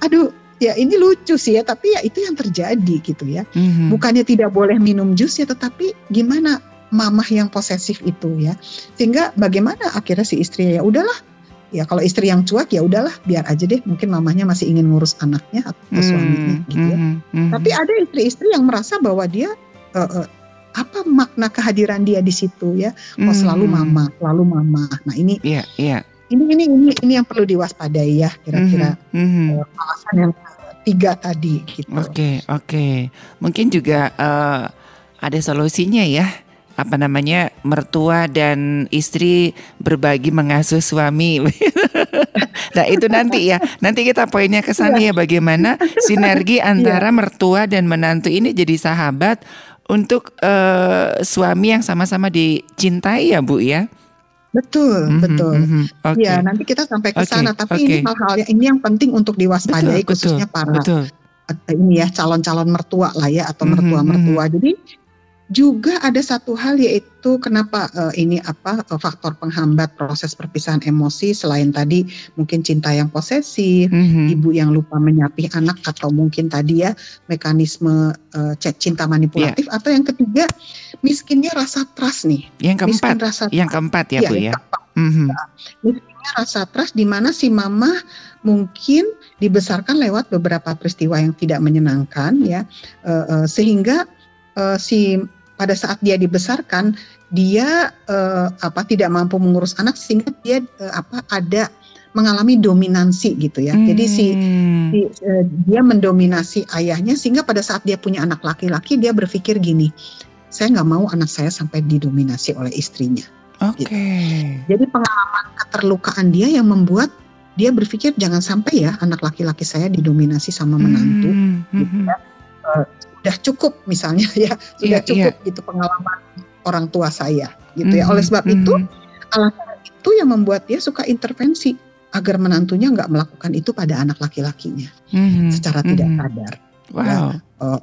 S2: aduh ya ini lucu sih ya tapi ya itu yang terjadi gitu ya. Mm-hmm. Bukannya tidak boleh minum jus ya tetapi gimana mamah yang posesif itu ya. Sehingga bagaimana akhirnya si istri ya udahlah ya kalau istri yang cuek ya udahlah biar aja deh mungkin mamanya masih ingin ngurus anaknya atau hmm, suaminya gitu ya. Hmm, hmm. Tapi ada istri-istri yang merasa bahwa dia uh, uh, apa makna kehadiran dia di situ ya? Oh selalu hmm. mama, selalu mama. Nah ini
S1: yeah, yeah.
S2: Ini ini ini ini yang perlu diwaspadai ya kira-kira mm -hmm. uh, alasan yang tiga tadi gitu.
S1: Oke, okay, oke. Okay. Mungkin juga uh, ada solusinya ya apa namanya mertua dan istri berbagi mengasuh suami. nah itu nanti ya, nanti kita poinnya ke sana ya bagaimana sinergi iya. antara mertua dan menantu ini jadi sahabat untuk uh, suami yang sama-sama dicintai ya Bu ya.
S2: Betul, mm-hmm, betul. Mm-hmm, okay. Ya, nanti kita sampai ke sana. Okay, tapi okay. ini hal-hal yang ini yang penting untuk diwaspadai betul, khususnya betul, para betul. ini ya calon-calon mertua lah ya atau mertua-mertua. Mm-hmm. Jadi juga ada satu hal yaitu kenapa uh, ini apa uh, faktor penghambat proses perpisahan emosi selain tadi mungkin cinta yang posesif, mm-hmm. ibu yang lupa menyapih anak atau mungkin tadi ya mekanisme uh, cinta manipulatif yeah. atau yang ketiga miskinnya rasa trust nih.
S1: Yang keempat. Miskin rasa yang keempat ya, ya Bu ya.
S2: Mm-hmm. miskinnya rasa trust di mana si mama mungkin dibesarkan lewat beberapa peristiwa yang tidak menyenangkan ya uh, uh, sehingga uh, si pada saat dia dibesarkan dia uh, apa tidak mampu mengurus anak sehingga dia uh, apa ada mengalami dominansi gitu ya. Hmm. Jadi si, si uh, dia mendominasi ayahnya sehingga pada saat dia punya anak laki-laki dia berpikir gini, saya nggak mau anak saya sampai didominasi oleh istrinya.
S1: Oke. Okay.
S2: Gitu. Jadi pengalaman keterlukaan dia yang membuat dia berpikir jangan sampai ya anak laki-laki saya didominasi sama menantu. Hmm. Gitu ya. Uh, sudah cukup misalnya ya sudah yeah, cukup yeah. gitu pengalaman orang tua saya gitu mm -hmm. ya oleh sebab mm -hmm. itu alasan itu yang membuat dia suka intervensi agar menantunya nggak melakukan itu pada anak laki-lakinya mm -hmm. secara mm -hmm. tidak sadar
S1: wow. ya, uh,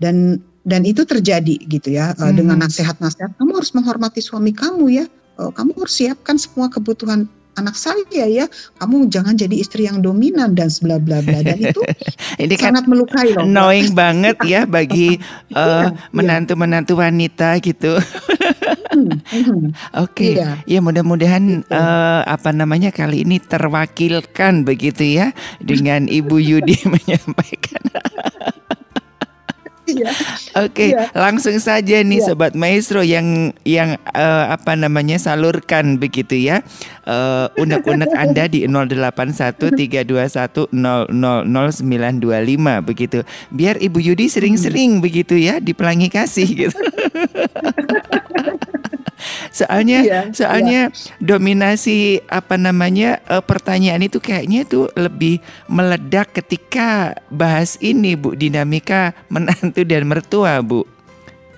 S2: dan dan itu terjadi gitu ya mm -hmm. dengan nasihat-nasihat kamu harus menghormati suami kamu ya uh, kamu harus siapkan semua kebutuhan anak saya ya. Kamu jangan jadi istri yang dominan dan bla bla bla. Dan itu ini kan sangat melukai loh.
S1: knowing banget ya bagi uh, menantu-menantu wanita gitu. Hmm, hmm. oke okay. iya. ya mudah-mudahan uh, apa namanya kali ini terwakilkan begitu ya dengan Ibu Yudi menyampaikan Iya. Oke, okay, iya. langsung saja nih iya. sobat maestro yang yang uh, apa namanya salurkan begitu ya. Uh, unek-unek Anda di 081321000925 begitu. Biar Ibu Yudi sering-sering hmm. begitu ya dipelangi kasih gitu. soalnya iya, soalnya iya. dominasi apa namanya uh, pertanyaan itu kayaknya itu lebih meledak ketika bahas ini Bu dinamika menantu dan mertua Bu.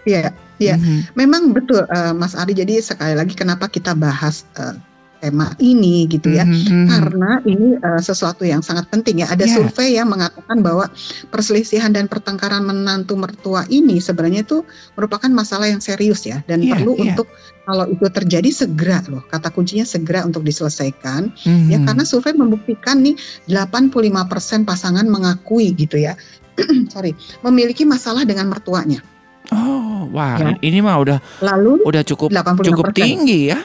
S2: Iya, iya. Mm -hmm. Memang betul uh, Mas Ari jadi sekali lagi kenapa kita bahas uh, tema ini gitu ya mm-hmm. karena ini uh, sesuatu yang sangat penting ya ada yeah. survei yang mengatakan bahwa perselisihan dan pertengkaran menantu mertua ini sebenarnya itu merupakan masalah yang serius ya dan yeah, perlu yeah. untuk kalau itu terjadi segera loh kata kuncinya segera untuk diselesaikan mm-hmm. ya karena survei membuktikan nih 85% pasangan mengakui gitu ya sorry memiliki masalah dengan mertuanya
S1: Oh, wah, ya. ini mah udah
S2: lalu
S1: udah cukup cukup tinggi ya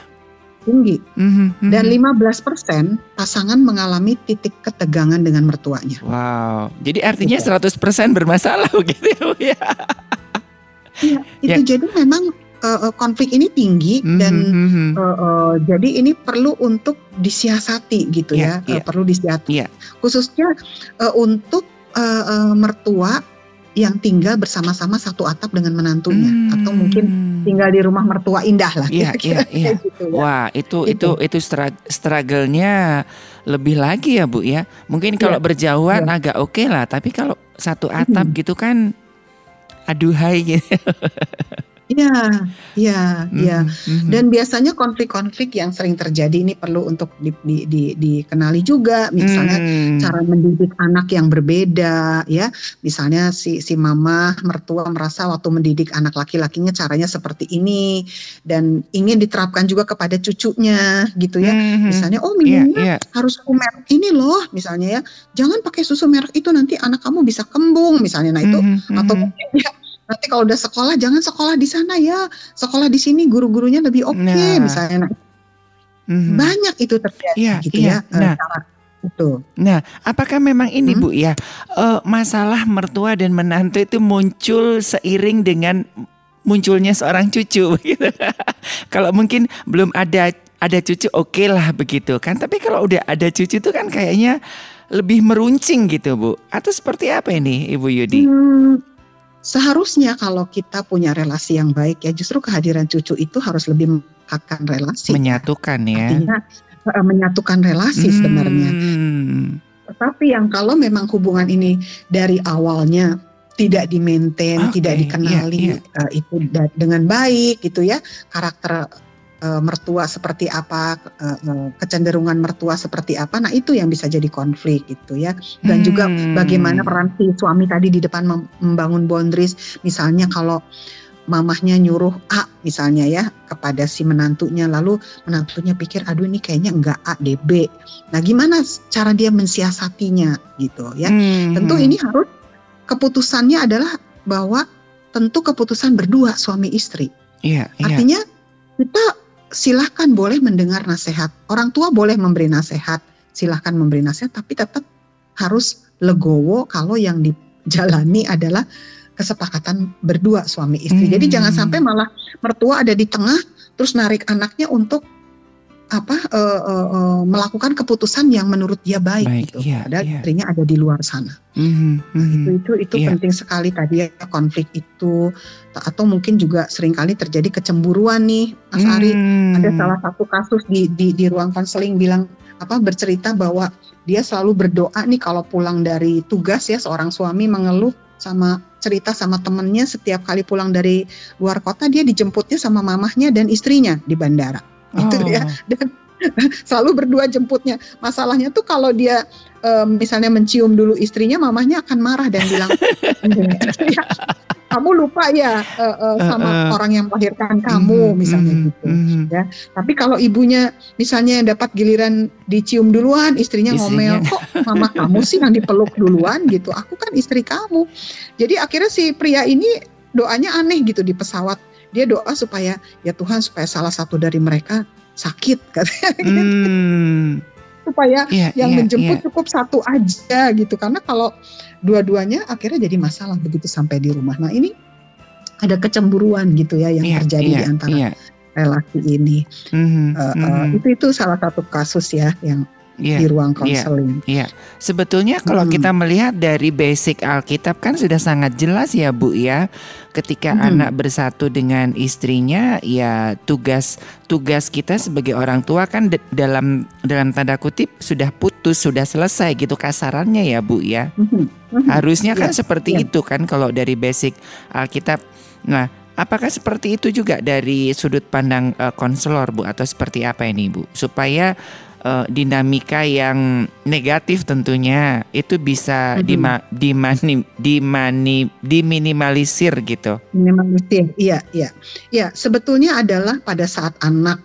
S2: tinggi. Mm-hmm, Dan 15% pasangan mengalami titik ketegangan dengan mertuanya.
S1: Wow. Jadi artinya gitu. 100% bermasalah gitu ya.
S2: Iya, itu ya. jadi memang uh, konflik ini tinggi mm-hmm, dan uh, uh, jadi ini perlu untuk disiasati gitu yeah, ya, yeah. Uh, perlu disiasati. Yeah. Khususnya uh, untuk uh, uh, mertua yang tinggal bersama-sama satu atap dengan menantunya hmm. atau mungkin tinggal di rumah mertua indah lah
S1: Iya, iya, iya. Gitu, ya. Wah, itu itu itu, itu struggle-nya lebih lagi ya, Bu ya. Mungkin kalau ya. berjauhan ya. agak oke okay lah, tapi kalau satu atap hmm. gitu kan aduhai gitu.
S2: Iya, iya, iya. Mm-hmm. Dan biasanya konflik-konflik yang sering terjadi ini perlu untuk di, di, di, dikenali juga. Misalnya mm. cara mendidik anak yang berbeda, ya. Misalnya si si mama mertua merasa waktu mendidik anak laki-lakinya caranya seperti ini dan ingin diterapkan juga kepada cucunya, gitu ya. Mm-hmm. Misalnya, oh minumnya yeah, yeah. harus susu merek ini loh, misalnya ya. Jangan pakai susu merek itu nanti anak kamu bisa kembung, misalnya. Nah itu mm-hmm. atau mungkin ya nanti kalau udah sekolah jangan sekolah di sana ya sekolah di sini guru-gurunya lebih oke okay, nah. misalnya nah, mm-hmm. banyak itu terjadi iya, gitu iya. ya nah. cara itu.
S1: Nah, apakah memang ini hmm? Bu ya uh, masalah mertua dan menantu itu muncul seiring dengan munculnya seorang cucu gitu. kalau mungkin belum ada ada cucu oke okay lah begitu kan, tapi kalau udah ada cucu itu kan kayaknya lebih meruncing gitu Bu. Atau seperti apa ini Ibu Yudi? Hmm,
S2: seharusnya kalau kita punya relasi yang baik ya justru kehadiran cucu itu harus lebih mengangkat relasi.
S1: Menyatukan ya. Artinya
S2: uh, menyatukan relasi hmm. sebenarnya. Tetapi yang kalau memang hubungan ini dari awalnya tidak di-maintain, okay, tidak dikenali yeah, yeah. Uh, itu dengan baik gitu ya, karakter uh, mertua seperti apa, uh, kecenderungan mertua seperti apa. Nah, itu yang bisa jadi konflik gitu ya. Dan hmm. juga bagaimana peran si suami tadi di depan membangun boundaries. Misalnya kalau mamahnya nyuruh A misalnya ya kepada si menantunya lalu menantunya pikir aduh ini kayaknya enggak A deh B. Nah, gimana cara dia mensiasatinya gitu ya. Hmm. Tentu ini harus keputusannya adalah bahwa tentu keputusan berdua suami istri.
S1: Iya,
S2: iya. Artinya kita silahkan boleh mendengar nasihat. Orang tua boleh memberi nasihat, silahkan memberi nasihat, tapi tetap harus legowo kalau yang dijalani adalah kesepakatan berdua suami istri. Hmm. Jadi jangan sampai malah mertua ada di tengah terus narik anaknya untuk apa uh, uh, uh, melakukan keputusan yang menurut dia baik, baik gitu. Iya, Ada iya. istrinya ada di luar sana. Mm-hmm, nah, itu itu itu iya. penting sekali tadi ya konflik itu atau mungkin juga sering kali terjadi kecemburuan nih Mas mm. Ari. Ada salah satu kasus di di di ruang konseling bilang apa bercerita bahwa dia selalu berdoa nih kalau pulang dari tugas ya seorang suami mengeluh sama cerita sama temennya setiap kali pulang dari luar kota dia dijemputnya sama mamahnya dan istrinya di bandara gitu oh. ya dan selalu berdua jemputnya. Masalahnya tuh kalau dia um, misalnya mencium dulu istrinya mamahnya akan marah dan bilang kamu lupa ya uh, uh, sama uh, uh. orang yang melahirkan kamu uh, misalnya uh, gitu uh, ya. Tapi kalau ibunya misalnya dapat giliran dicium duluan istrinya, istrinya. ngomel kok mama kamu sih yang dipeluk duluan? gitu. Aku kan istri kamu. Jadi akhirnya si pria ini doanya aneh gitu di pesawat dia doa supaya ya Tuhan supaya salah satu dari mereka sakit katanya gitu. Hmm. supaya yeah, yang yeah, menjemput yeah. cukup satu aja gitu karena kalau dua-duanya akhirnya jadi masalah begitu sampai di rumah nah ini ada kecemburuan gitu ya yang yeah, terjadi yeah, di antara yeah. relasi ini mm-hmm, uh, uh, itu itu salah satu kasus ya yang yeah, di ruang konseling.
S1: Iya, yeah, yeah. sebetulnya kalau hmm. kita melihat dari basic Alkitab kan sudah sangat jelas ya Bu ya. Ketika hmm. anak bersatu dengan istrinya, ya tugas tugas kita sebagai orang tua kan dalam dalam tanda kutip sudah putus, sudah selesai gitu kasarannya ya Bu ya. Hmm. Hmm. Harusnya kan yeah, seperti yeah. itu kan kalau dari basic Alkitab. Nah, Apakah seperti itu juga dari sudut pandang uh, konselor Bu atau seperti apa ini Bu supaya uh, dinamika yang negatif tentunya itu bisa mm-hmm. dima, dimani, dimani, diminimalisir gitu.
S2: Minimalisir, iya, iya, iya. Sebetulnya adalah pada saat anak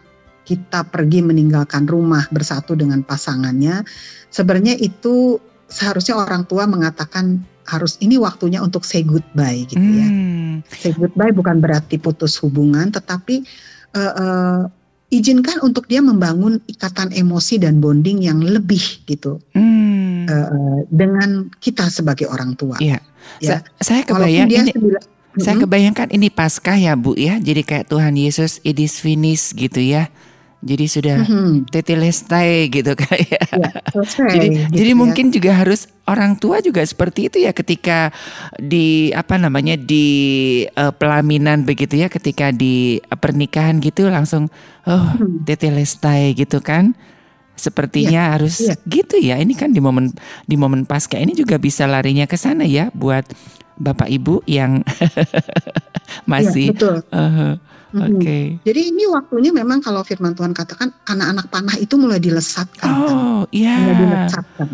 S2: kita pergi meninggalkan rumah bersatu dengan pasangannya, sebenarnya itu seharusnya orang tua mengatakan harus ini waktunya untuk say goodbye gitu ya. Hmm. Say goodbye bukan berarti putus hubungan, tetapi uh, uh, izinkan untuk dia membangun ikatan emosi dan bonding yang lebih gitu hmm. uh, dengan kita sebagai orang tua.
S1: Iya. Ya. Sa saya kebayang ini. Sebila, saya kebayangkan ini paskah ya Bu ya. Jadi kayak Tuhan Yesus it is finished gitu ya. Jadi sudah mm-hmm. tetelestai gitu kayak. Ya, jadi gitu jadi ya. mungkin juga harus orang tua juga seperti itu ya ketika di apa namanya di uh, pelaminan begitu ya ketika di uh, pernikahan gitu langsung oh mm-hmm. tetelestai gitu kan. Sepertinya ya, harus ya. gitu ya. Ini kan di momen di momen pasca ini juga bisa larinya ke sana ya buat Bapak Ibu yang masih ya, betul. Uh,
S2: Oke. Okay. Jadi ini waktunya memang kalau firman Tuhan katakan anak-anak panah itu mulai dilesatkan.
S1: Kan? Oh, iya. Yeah.
S2: Mulai dilesatkan.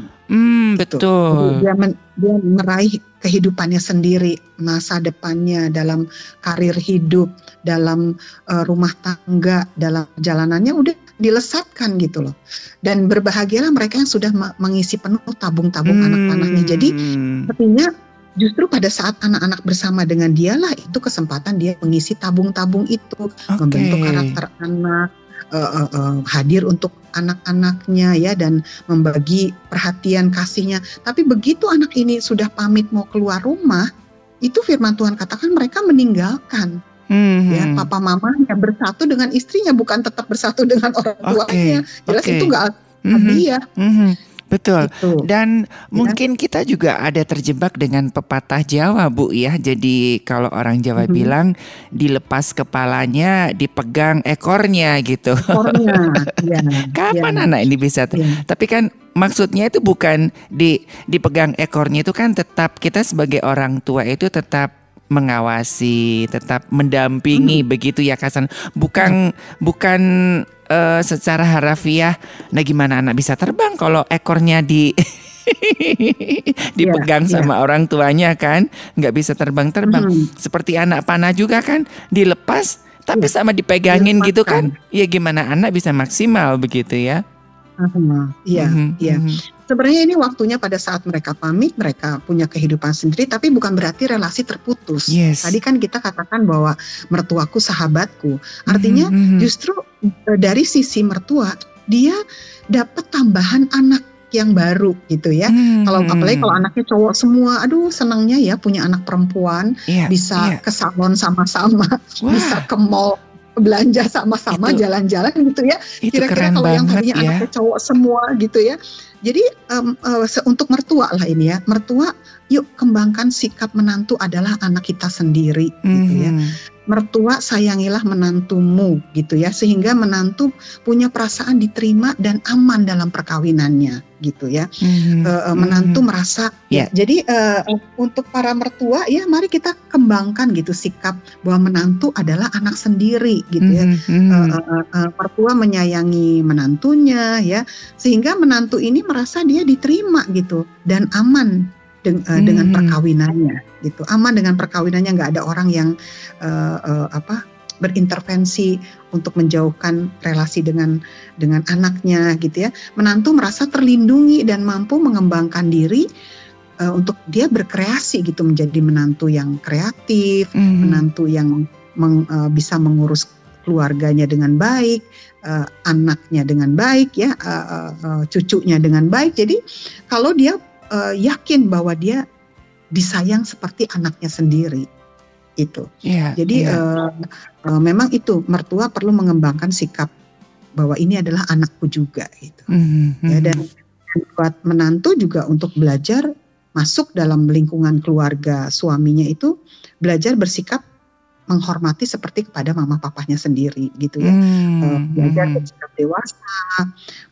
S1: Gitu. betul.
S2: dia, men, dia meraih kehidupannya sendiri, masa depannya dalam karir hidup, dalam uh, rumah tangga, dalam jalanannya udah dilesatkan gitu loh. Dan berbahagialah mereka yang sudah mengisi penuh tabung-tabung hmm. anak panahnya. Jadi artinya justru pada saat anak-anak bersama dengan dialah itu kesempatan dia mengisi tabung-tabung itu okay. membentuk karakter anak uh, uh, uh, hadir untuk anak-anaknya ya dan membagi perhatian kasihnya tapi begitu anak ini sudah pamit mau keluar rumah itu firman Tuhan katakan mereka meninggalkan mm-hmm. ya papa mamanya bersatu dengan istrinya bukan tetap bersatu dengan orang tuanya okay. jelas okay. itu enggak mm-hmm. dia mm-hmm.
S1: Betul. Gitu. Dan ya. mungkin kita juga ada terjebak dengan pepatah Jawa, Bu ya. Jadi kalau orang Jawa hmm. bilang dilepas kepalanya, dipegang ekornya gitu. Ekornya. ya. Kapan ya. anak ini bisa? Ya. Tapi kan maksudnya itu bukan di dipegang ekornya itu kan tetap kita sebagai orang tua itu tetap mengawasi, tetap mendampingi hmm. begitu ya Kasan. Bukan hmm. bukan uh, secara harafiah. Nah, gimana anak bisa terbang kalau ekornya di dipegang yeah, sama yeah. orang tuanya kan, nggak bisa terbang-terbang. Hmm. Seperti anak panah juga kan, dilepas tapi iya. sama dipegangin gitu kan. Ya gimana anak bisa maksimal begitu ya?
S2: Iya, uh-huh, iya. Uh-huh. Sebenarnya ini waktunya pada saat mereka pamit, mereka punya kehidupan sendiri, tapi bukan berarti relasi terputus. Yes. Tadi kan kita katakan bahwa mertuaku sahabatku, artinya uh-huh, justru e, dari sisi mertua dia dapat tambahan anak yang baru gitu ya. Hmm. Kalau apalagi kalau anaknya cowok semua, aduh senangnya ya punya anak perempuan, yeah, bisa yeah. ke salon sama-sama, bisa ke mall belanja sama-sama jalan-jalan gitu ya. Kira-kira kalau yang tadinya ya. anaknya cowok semua gitu ya. Jadi um, uh, untuk mertua lah ini ya, mertua yuk kembangkan sikap menantu adalah anak kita sendiri mm -hmm. gitu ya. Mertua sayangilah menantumu gitu ya sehingga menantu punya perasaan diterima dan aman dalam perkawinannya gitu ya mm-hmm. uh, menantu mm-hmm. merasa yeah. ya jadi uh, untuk para mertua ya mari kita kembangkan gitu sikap bahwa menantu adalah anak sendiri gitu ya mm-hmm. uh, uh, uh, mertua menyayangi menantunya ya sehingga menantu ini merasa dia diterima gitu dan aman deng, uh, hmm. dengan perkawinannya gitu. Aman dengan perkawinannya nggak ada orang yang uh, uh, apa berintervensi untuk menjauhkan relasi dengan dengan anaknya gitu ya. Menantu merasa terlindungi dan mampu mengembangkan diri uh, untuk dia berkreasi gitu menjadi menantu yang kreatif hmm. menantu yang meng, uh, bisa mengurus keluarganya dengan baik uh, anaknya dengan baik ya uh, uh, cucunya dengan baik. Jadi kalau dia uh, yakin bahwa dia disayang seperti anaknya sendiri itu. Yeah, Jadi yeah. Uh, uh, memang itu mertua perlu mengembangkan sikap bahwa ini adalah anakku juga gitu. Mm -hmm. Ya dan buat menantu juga untuk belajar masuk dalam lingkungan keluarga suaminya itu belajar bersikap menghormati seperti kepada mama papahnya sendiri gitu ya. Hmm. Uh, belajar hmm. bersikap dewasa.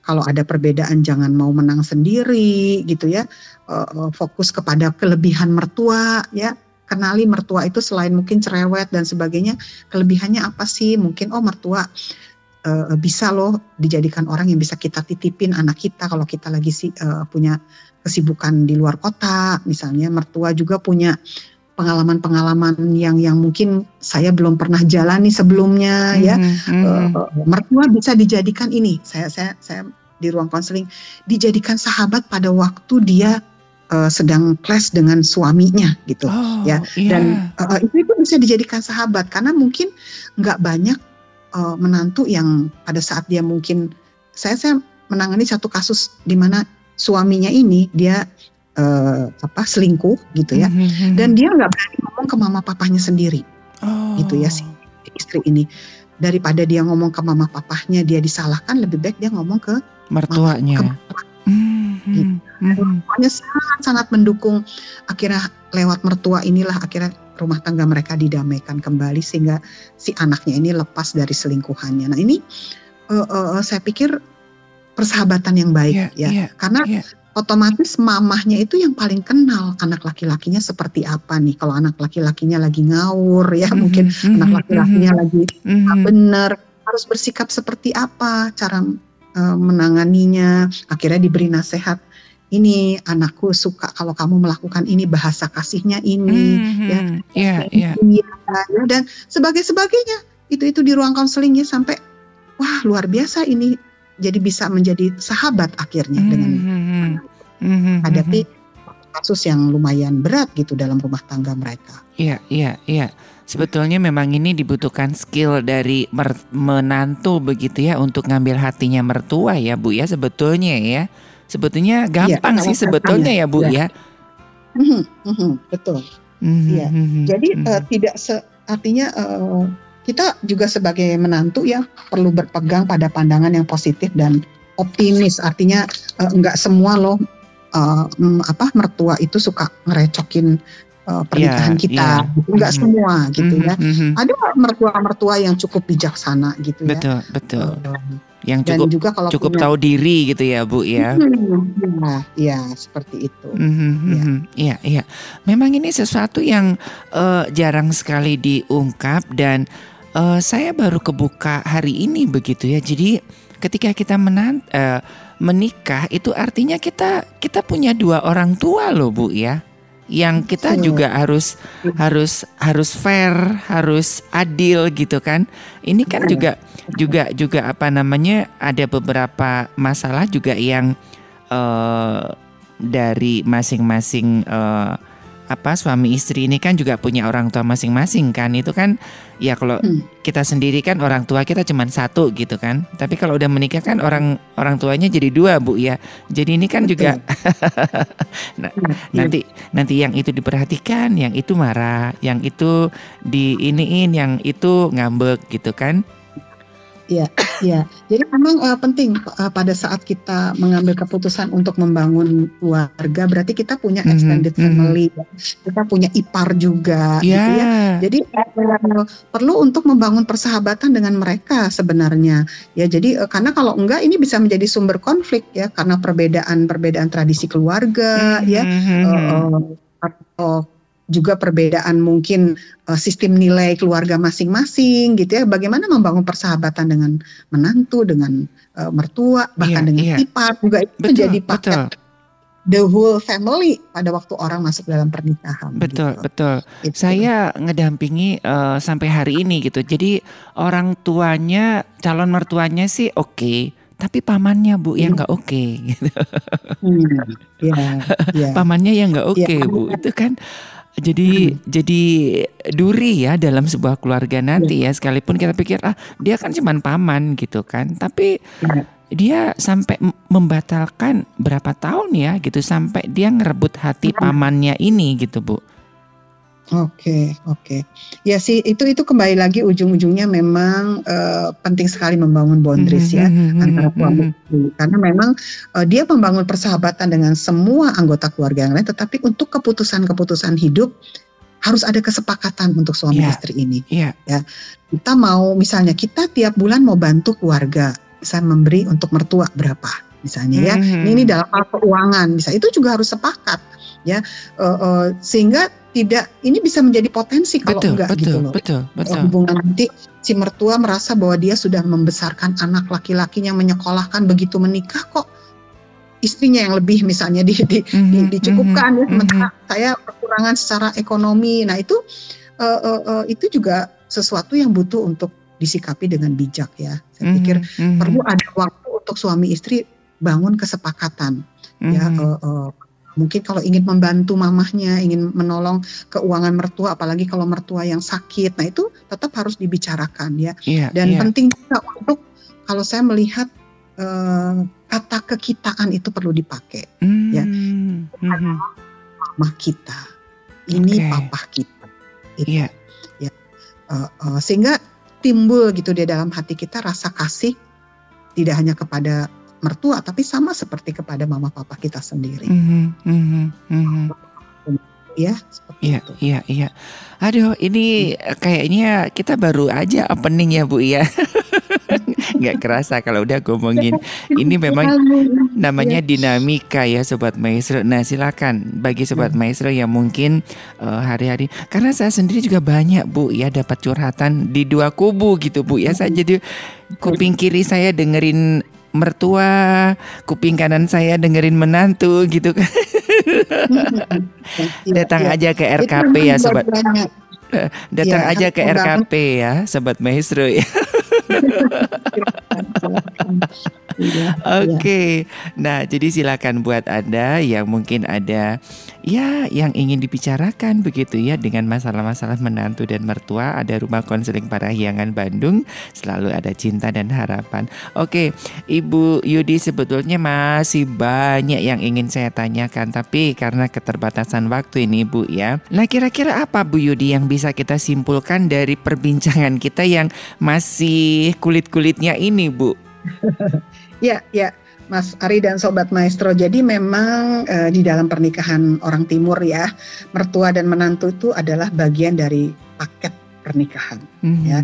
S2: Kalau ada perbedaan jangan mau menang sendiri gitu ya. Uh, fokus kepada kelebihan mertua ya. Kenali mertua itu selain mungkin cerewet dan sebagainya, kelebihannya apa sih? Mungkin oh mertua uh, bisa loh dijadikan orang yang bisa kita titipin anak kita kalau kita lagi si, uh, punya kesibukan di luar kota misalnya mertua juga punya pengalaman-pengalaman yang yang mungkin saya belum pernah jalani sebelumnya mm-hmm, ya mm-hmm. Uh, mertua bisa dijadikan ini saya saya saya di ruang konseling dijadikan sahabat pada waktu dia uh, sedang clash dengan suaminya gitu oh, ya yeah. dan uh, itu itu bisa dijadikan sahabat karena mungkin nggak banyak uh, menantu yang pada saat dia mungkin saya saya menangani satu kasus di mana suaminya ini dia uh, apa selingkuh gitu ya mm-hmm. dan dia nggak berani ngomong ke mama papahnya sendiri oh. gitu ya si istri ini daripada dia ngomong ke mama papahnya dia disalahkan lebih baik dia ngomong ke
S1: mertuanya mama, ke
S2: mm-hmm. gitu. mm-hmm. sangat sangat mendukung akhirnya lewat mertua inilah akhirnya rumah tangga mereka didamaikan kembali sehingga si anaknya ini lepas dari selingkuhannya nah ini uh, uh, saya pikir persahabatan yang baik yeah, ya yeah, karena yeah otomatis mamahnya itu yang paling kenal anak laki-lakinya seperti apa nih. Kalau anak laki-lakinya lagi ngawur ya, mm -hmm, mungkin mm -hmm, anak laki-lakinya mm -hmm, lagi mm -hmm. benar harus bersikap seperti apa, cara uh, menanganinya. Akhirnya diberi nasihat. Ini anakku suka kalau kamu melakukan ini bahasa kasihnya ini, mm -hmm, ya, yeah, yeah. ya, dan sebagai sebagainya. Itu itu di ruang konseling ya sampai wah luar biasa ini jadi bisa menjadi sahabat akhirnya mm -hmm. dengan mm -hmm. hadapi kasus yang lumayan berat gitu dalam rumah tangga mereka.
S1: Iya, iya, iya. Sebetulnya memang ini dibutuhkan skill dari menantu begitu ya untuk ngambil hatinya mertua ya Bu ya sebetulnya ya. Sebetulnya iya, gampang ya, sih sebetulnya ya, Bu ya. ya.
S2: Mm -hmm, betul. Mm -hmm, Jadi mm -hmm. uh, tidak se artinya uh, kita juga sebagai menantu ya perlu berpegang pada pandangan yang positif dan optimis. Artinya uh, enggak semua loh uh, apa mertua itu suka ngerecokin uh, pernikahan yeah, kita, yeah. gitu. nggak mm-hmm. semua gitu mm-hmm, ya. Mm-hmm. Ada mertua-mertua yang cukup bijaksana gitu
S1: betul, ya. Betul, betul. Uh, yang cukup juga kalau cukup punya, tahu diri gitu ya Bu ya.
S2: Iya, ya, seperti itu.
S1: Mm-hmm, ya. Iya, iya. Memang ini sesuatu yang uh, jarang sekali diungkap dan uh, saya baru kebuka hari ini begitu ya. Jadi ketika kita menan uh, menikah itu artinya kita kita punya dua orang tua loh Bu ya yang kita juga harus harus harus fair, harus adil gitu kan. Ini kan juga juga juga apa namanya ada beberapa masalah juga yang uh, dari masing-masing uh, apa suami istri ini kan juga punya orang tua masing-masing kan. Itu kan ya kalau hmm. kita sendiri kan orang tua kita cuma satu gitu kan. Tapi kalau udah menikah kan orang orang tuanya jadi dua bu ya. Jadi ini kan juga nah, hmm. nanti nanti yang itu diperhatikan yang itu marah yang itu di iniin yang itu ngambek gitu kan
S2: Iya, iya. Jadi memang uh, penting uh, pada saat kita mengambil keputusan untuk membangun keluarga, berarti kita punya mhm, extended mm -hmm. family, kita punya ipar juga, yeah. gitu ya. Jadi uh, perlu untuk membangun persahabatan dengan mereka sebenarnya, ya. Jadi uh, karena kalau enggak ini bisa menjadi sumber konflik ya, karena perbedaan-perbedaan tradisi keluarga, mm -hmm. ya, uh, atau juga perbedaan mungkin uh, sistem nilai keluarga masing-masing gitu ya. Bagaimana membangun persahabatan dengan menantu, dengan uh, mertua, bahkan iya, dengan iya. ipar juga itu betul, menjadi paket betul. the whole family pada waktu orang masuk dalam pernikahan.
S1: Betul, gitu. betul. Itu. Saya ngedampingi uh, sampai hari ini gitu. Jadi orang tuanya, calon mertuanya sih oke. Okay tapi pamannya bu yang hmm. nggak oke okay, gitu. Hmm, yeah, yeah. pamannya yang nggak oke okay, yeah. bu itu kan jadi hmm. jadi duri ya dalam sebuah keluarga nanti ya. sekalipun kita pikir ah dia kan cuma paman gitu kan. Tapi hmm. dia sampai membatalkan berapa tahun ya gitu sampai dia ngerebut hati pamannya ini gitu bu
S2: Oke, oke. Ya sih itu itu kembali lagi ujung-ujungnya memang uh, penting sekali membangun boundaries ya mm-hmm, antara suami istri karena memang uh, dia membangun persahabatan dengan semua anggota keluarga yang lain tetapi untuk keputusan-keputusan hidup harus ada kesepakatan untuk suami yeah, istri ini. Yeah. Ya. Kita mau misalnya kita tiap bulan mau bantu keluarga, bisa memberi untuk mertua berapa misalnya ya. Mm-hmm. Ini, ini dalam hal keuangan bisa itu juga harus sepakat ya uh, uh, sehingga tidak ini bisa menjadi potensi kalau betul, enggak
S1: betul,
S2: gitu loh.
S1: Betul, betul.
S2: Hubungan nanti si mertua merasa bahwa dia sudah membesarkan anak laki-lakinya menyekolahkan begitu menikah kok istrinya yang lebih misalnya di, di, mm-hmm, di dicukupkan mm-hmm, ya sementara mm-hmm. saya kekurangan secara ekonomi. Nah, itu uh, uh, uh, itu juga sesuatu yang butuh untuk disikapi dengan bijak ya. Saya mm-hmm, pikir mm-hmm. perlu ada waktu untuk suami istri bangun kesepakatan mm-hmm. ya uh, uh, Mungkin kalau ingin membantu mamahnya, ingin menolong keuangan mertua, apalagi kalau mertua yang sakit, nah itu tetap harus dibicarakan ya. Yeah, Dan yeah. penting juga untuk kalau saya melihat uh, kata kekitaan itu perlu dipakai mm, ya. Mm-hmm. Mama kita, ini okay. papa kita. Itu, yeah. ya. Uh, uh, sehingga timbul gitu di dalam hati kita rasa kasih tidak hanya kepada mertua tapi sama seperti kepada mama papa kita sendiri. Mm -hmm, mm -hmm.
S1: Ya, iya, itu. iya, iya. Aduh, ini kayaknya kita baru aja opening ya, Bu ya. Nggak kerasa kalau udah ngomongin. Ini memang namanya iya. dinamika ya, Sobat Maestro. Nah, silakan bagi Sobat iya. Maestro yang mungkin eh, hari-hari, uh, karena saya sendiri juga banyak, Bu, ya dapat curhatan di dua kubu gitu, Bu. Ya, saya jadi kuping kiri saya dengerin mertua, kuping kanan saya dengerin menantu gitu kan. Datang aja ke RKP ya sobat. Datang ya, aja ke RKP ya sobat maestro ya. Iya, Oke, okay. nah jadi silakan buat anda yang mungkin ada ya yang ingin dibicarakan begitu ya dengan masalah-masalah menantu dan mertua ada rumah konseling Parahyangan Bandung selalu ada cinta dan harapan. Oke, okay. Ibu Yudi sebetulnya masih banyak yang ingin saya tanyakan tapi karena keterbatasan waktu ini Bu ya. Nah kira-kira apa Bu Yudi yang bisa kita simpulkan dari perbincangan kita yang masih kulit-kulitnya ini Bu?
S2: Ya, ya. Mas Ari dan Sobat Maestro. Jadi memang uh, di dalam pernikahan orang timur ya, mertua dan menantu itu adalah bagian dari paket pernikahan mm-hmm. ya.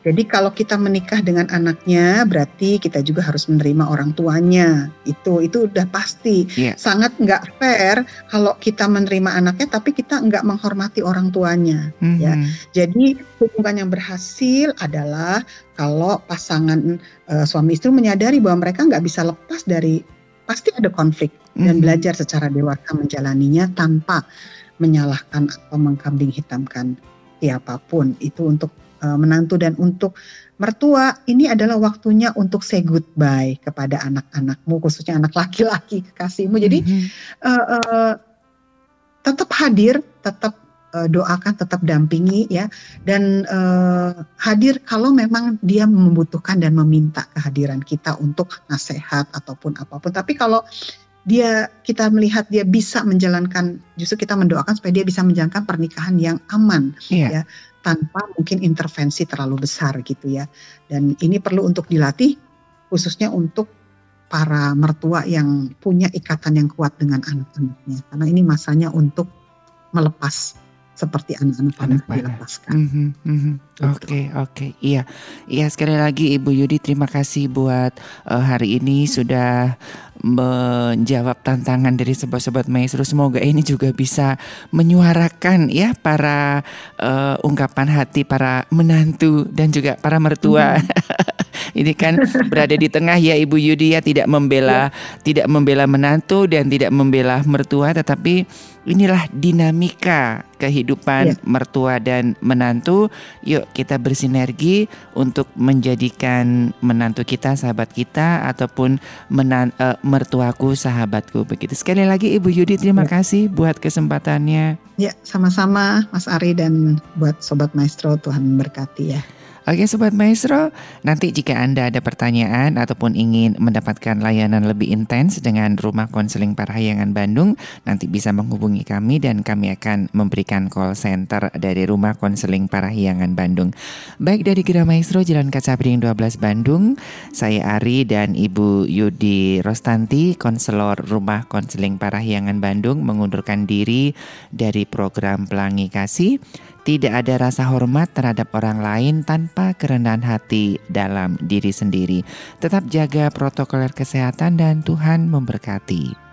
S2: Jadi kalau kita menikah dengan anaknya, berarti kita juga harus menerima orang tuanya. Itu itu udah pasti. Yeah. Sangat nggak fair kalau kita menerima anaknya, tapi kita nggak menghormati orang tuanya. Mm-hmm. Ya, jadi hubungan yang berhasil adalah kalau pasangan uh, suami istri menyadari bahwa mereka nggak bisa lepas dari pasti ada konflik mm-hmm. dan belajar secara dewasa menjalaninya tanpa menyalahkan atau mengkambing hitamkan siapa pun. Itu untuk uh, menantu dan untuk mertua ini adalah waktunya untuk say goodbye kepada anak-anakmu khususnya anak laki-laki kekasihmu jadi mm-hmm. uh, uh, tetap hadir tetap uh, doakan tetap dampingi ya dan uh, hadir kalau memang dia membutuhkan dan meminta kehadiran kita untuk nasihat ataupun apa pun tapi kalau dia kita melihat dia bisa menjalankan justru kita mendoakan supaya dia bisa menjalankan pernikahan yang aman yeah. ya tanpa mungkin intervensi terlalu besar gitu ya. Dan ini perlu untuk dilatih khususnya untuk para mertua yang punya ikatan yang kuat dengan anak-anaknya karena ini masanya untuk melepas seperti anak-anak anak dilepaskan. Mm -hmm,
S1: mm -hmm. Oke okay, oke okay. iya iya sekali lagi Ibu Yudi terima kasih buat uh, hari ini sudah menjawab tantangan dari sobat-sobat maestro. Semoga ini juga bisa menyuarakan ya para uh, ungkapan hati para menantu dan juga para mertua. Hmm. ini kan berada di tengah ya Ibu Yudi ya tidak membela ya. tidak membela menantu dan tidak membela mertua tetapi inilah dinamika kehidupan ya. mertua dan menantu. Yuk kita bersinergi untuk menjadikan menantu kita sahabat kita ataupun menan uh, mertuaku sahabatku begitu. Sekali lagi Ibu Yudi terima ya. kasih buat kesempatannya.
S2: Ya, sama-sama Mas Ari dan buat sobat maestro Tuhan berkati ya.
S1: Oke Sobat Maestro, nanti jika Anda ada pertanyaan ataupun ingin mendapatkan layanan lebih intens dengan Rumah Konseling Parahyangan Bandung, nanti bisa menghubungi kami dan kami akan memberikan call center dari Rumah Konseling Parahyangan Bandung. Baik dari Gera Maestro Jalan Kaca Piring 12 Bandung, saya Ari dan Ibu Yudi Rostanti, konselor Rumah Konseling Parahyangan Bandung mengundurkan diri dari program Pelangi Kasih. Tidak ada rasa hormat terhadap orang lain tanpa kerendahan hati dalam diri sendiri. Tetap jaga protokol kesehatan dan Tuhan memberkati.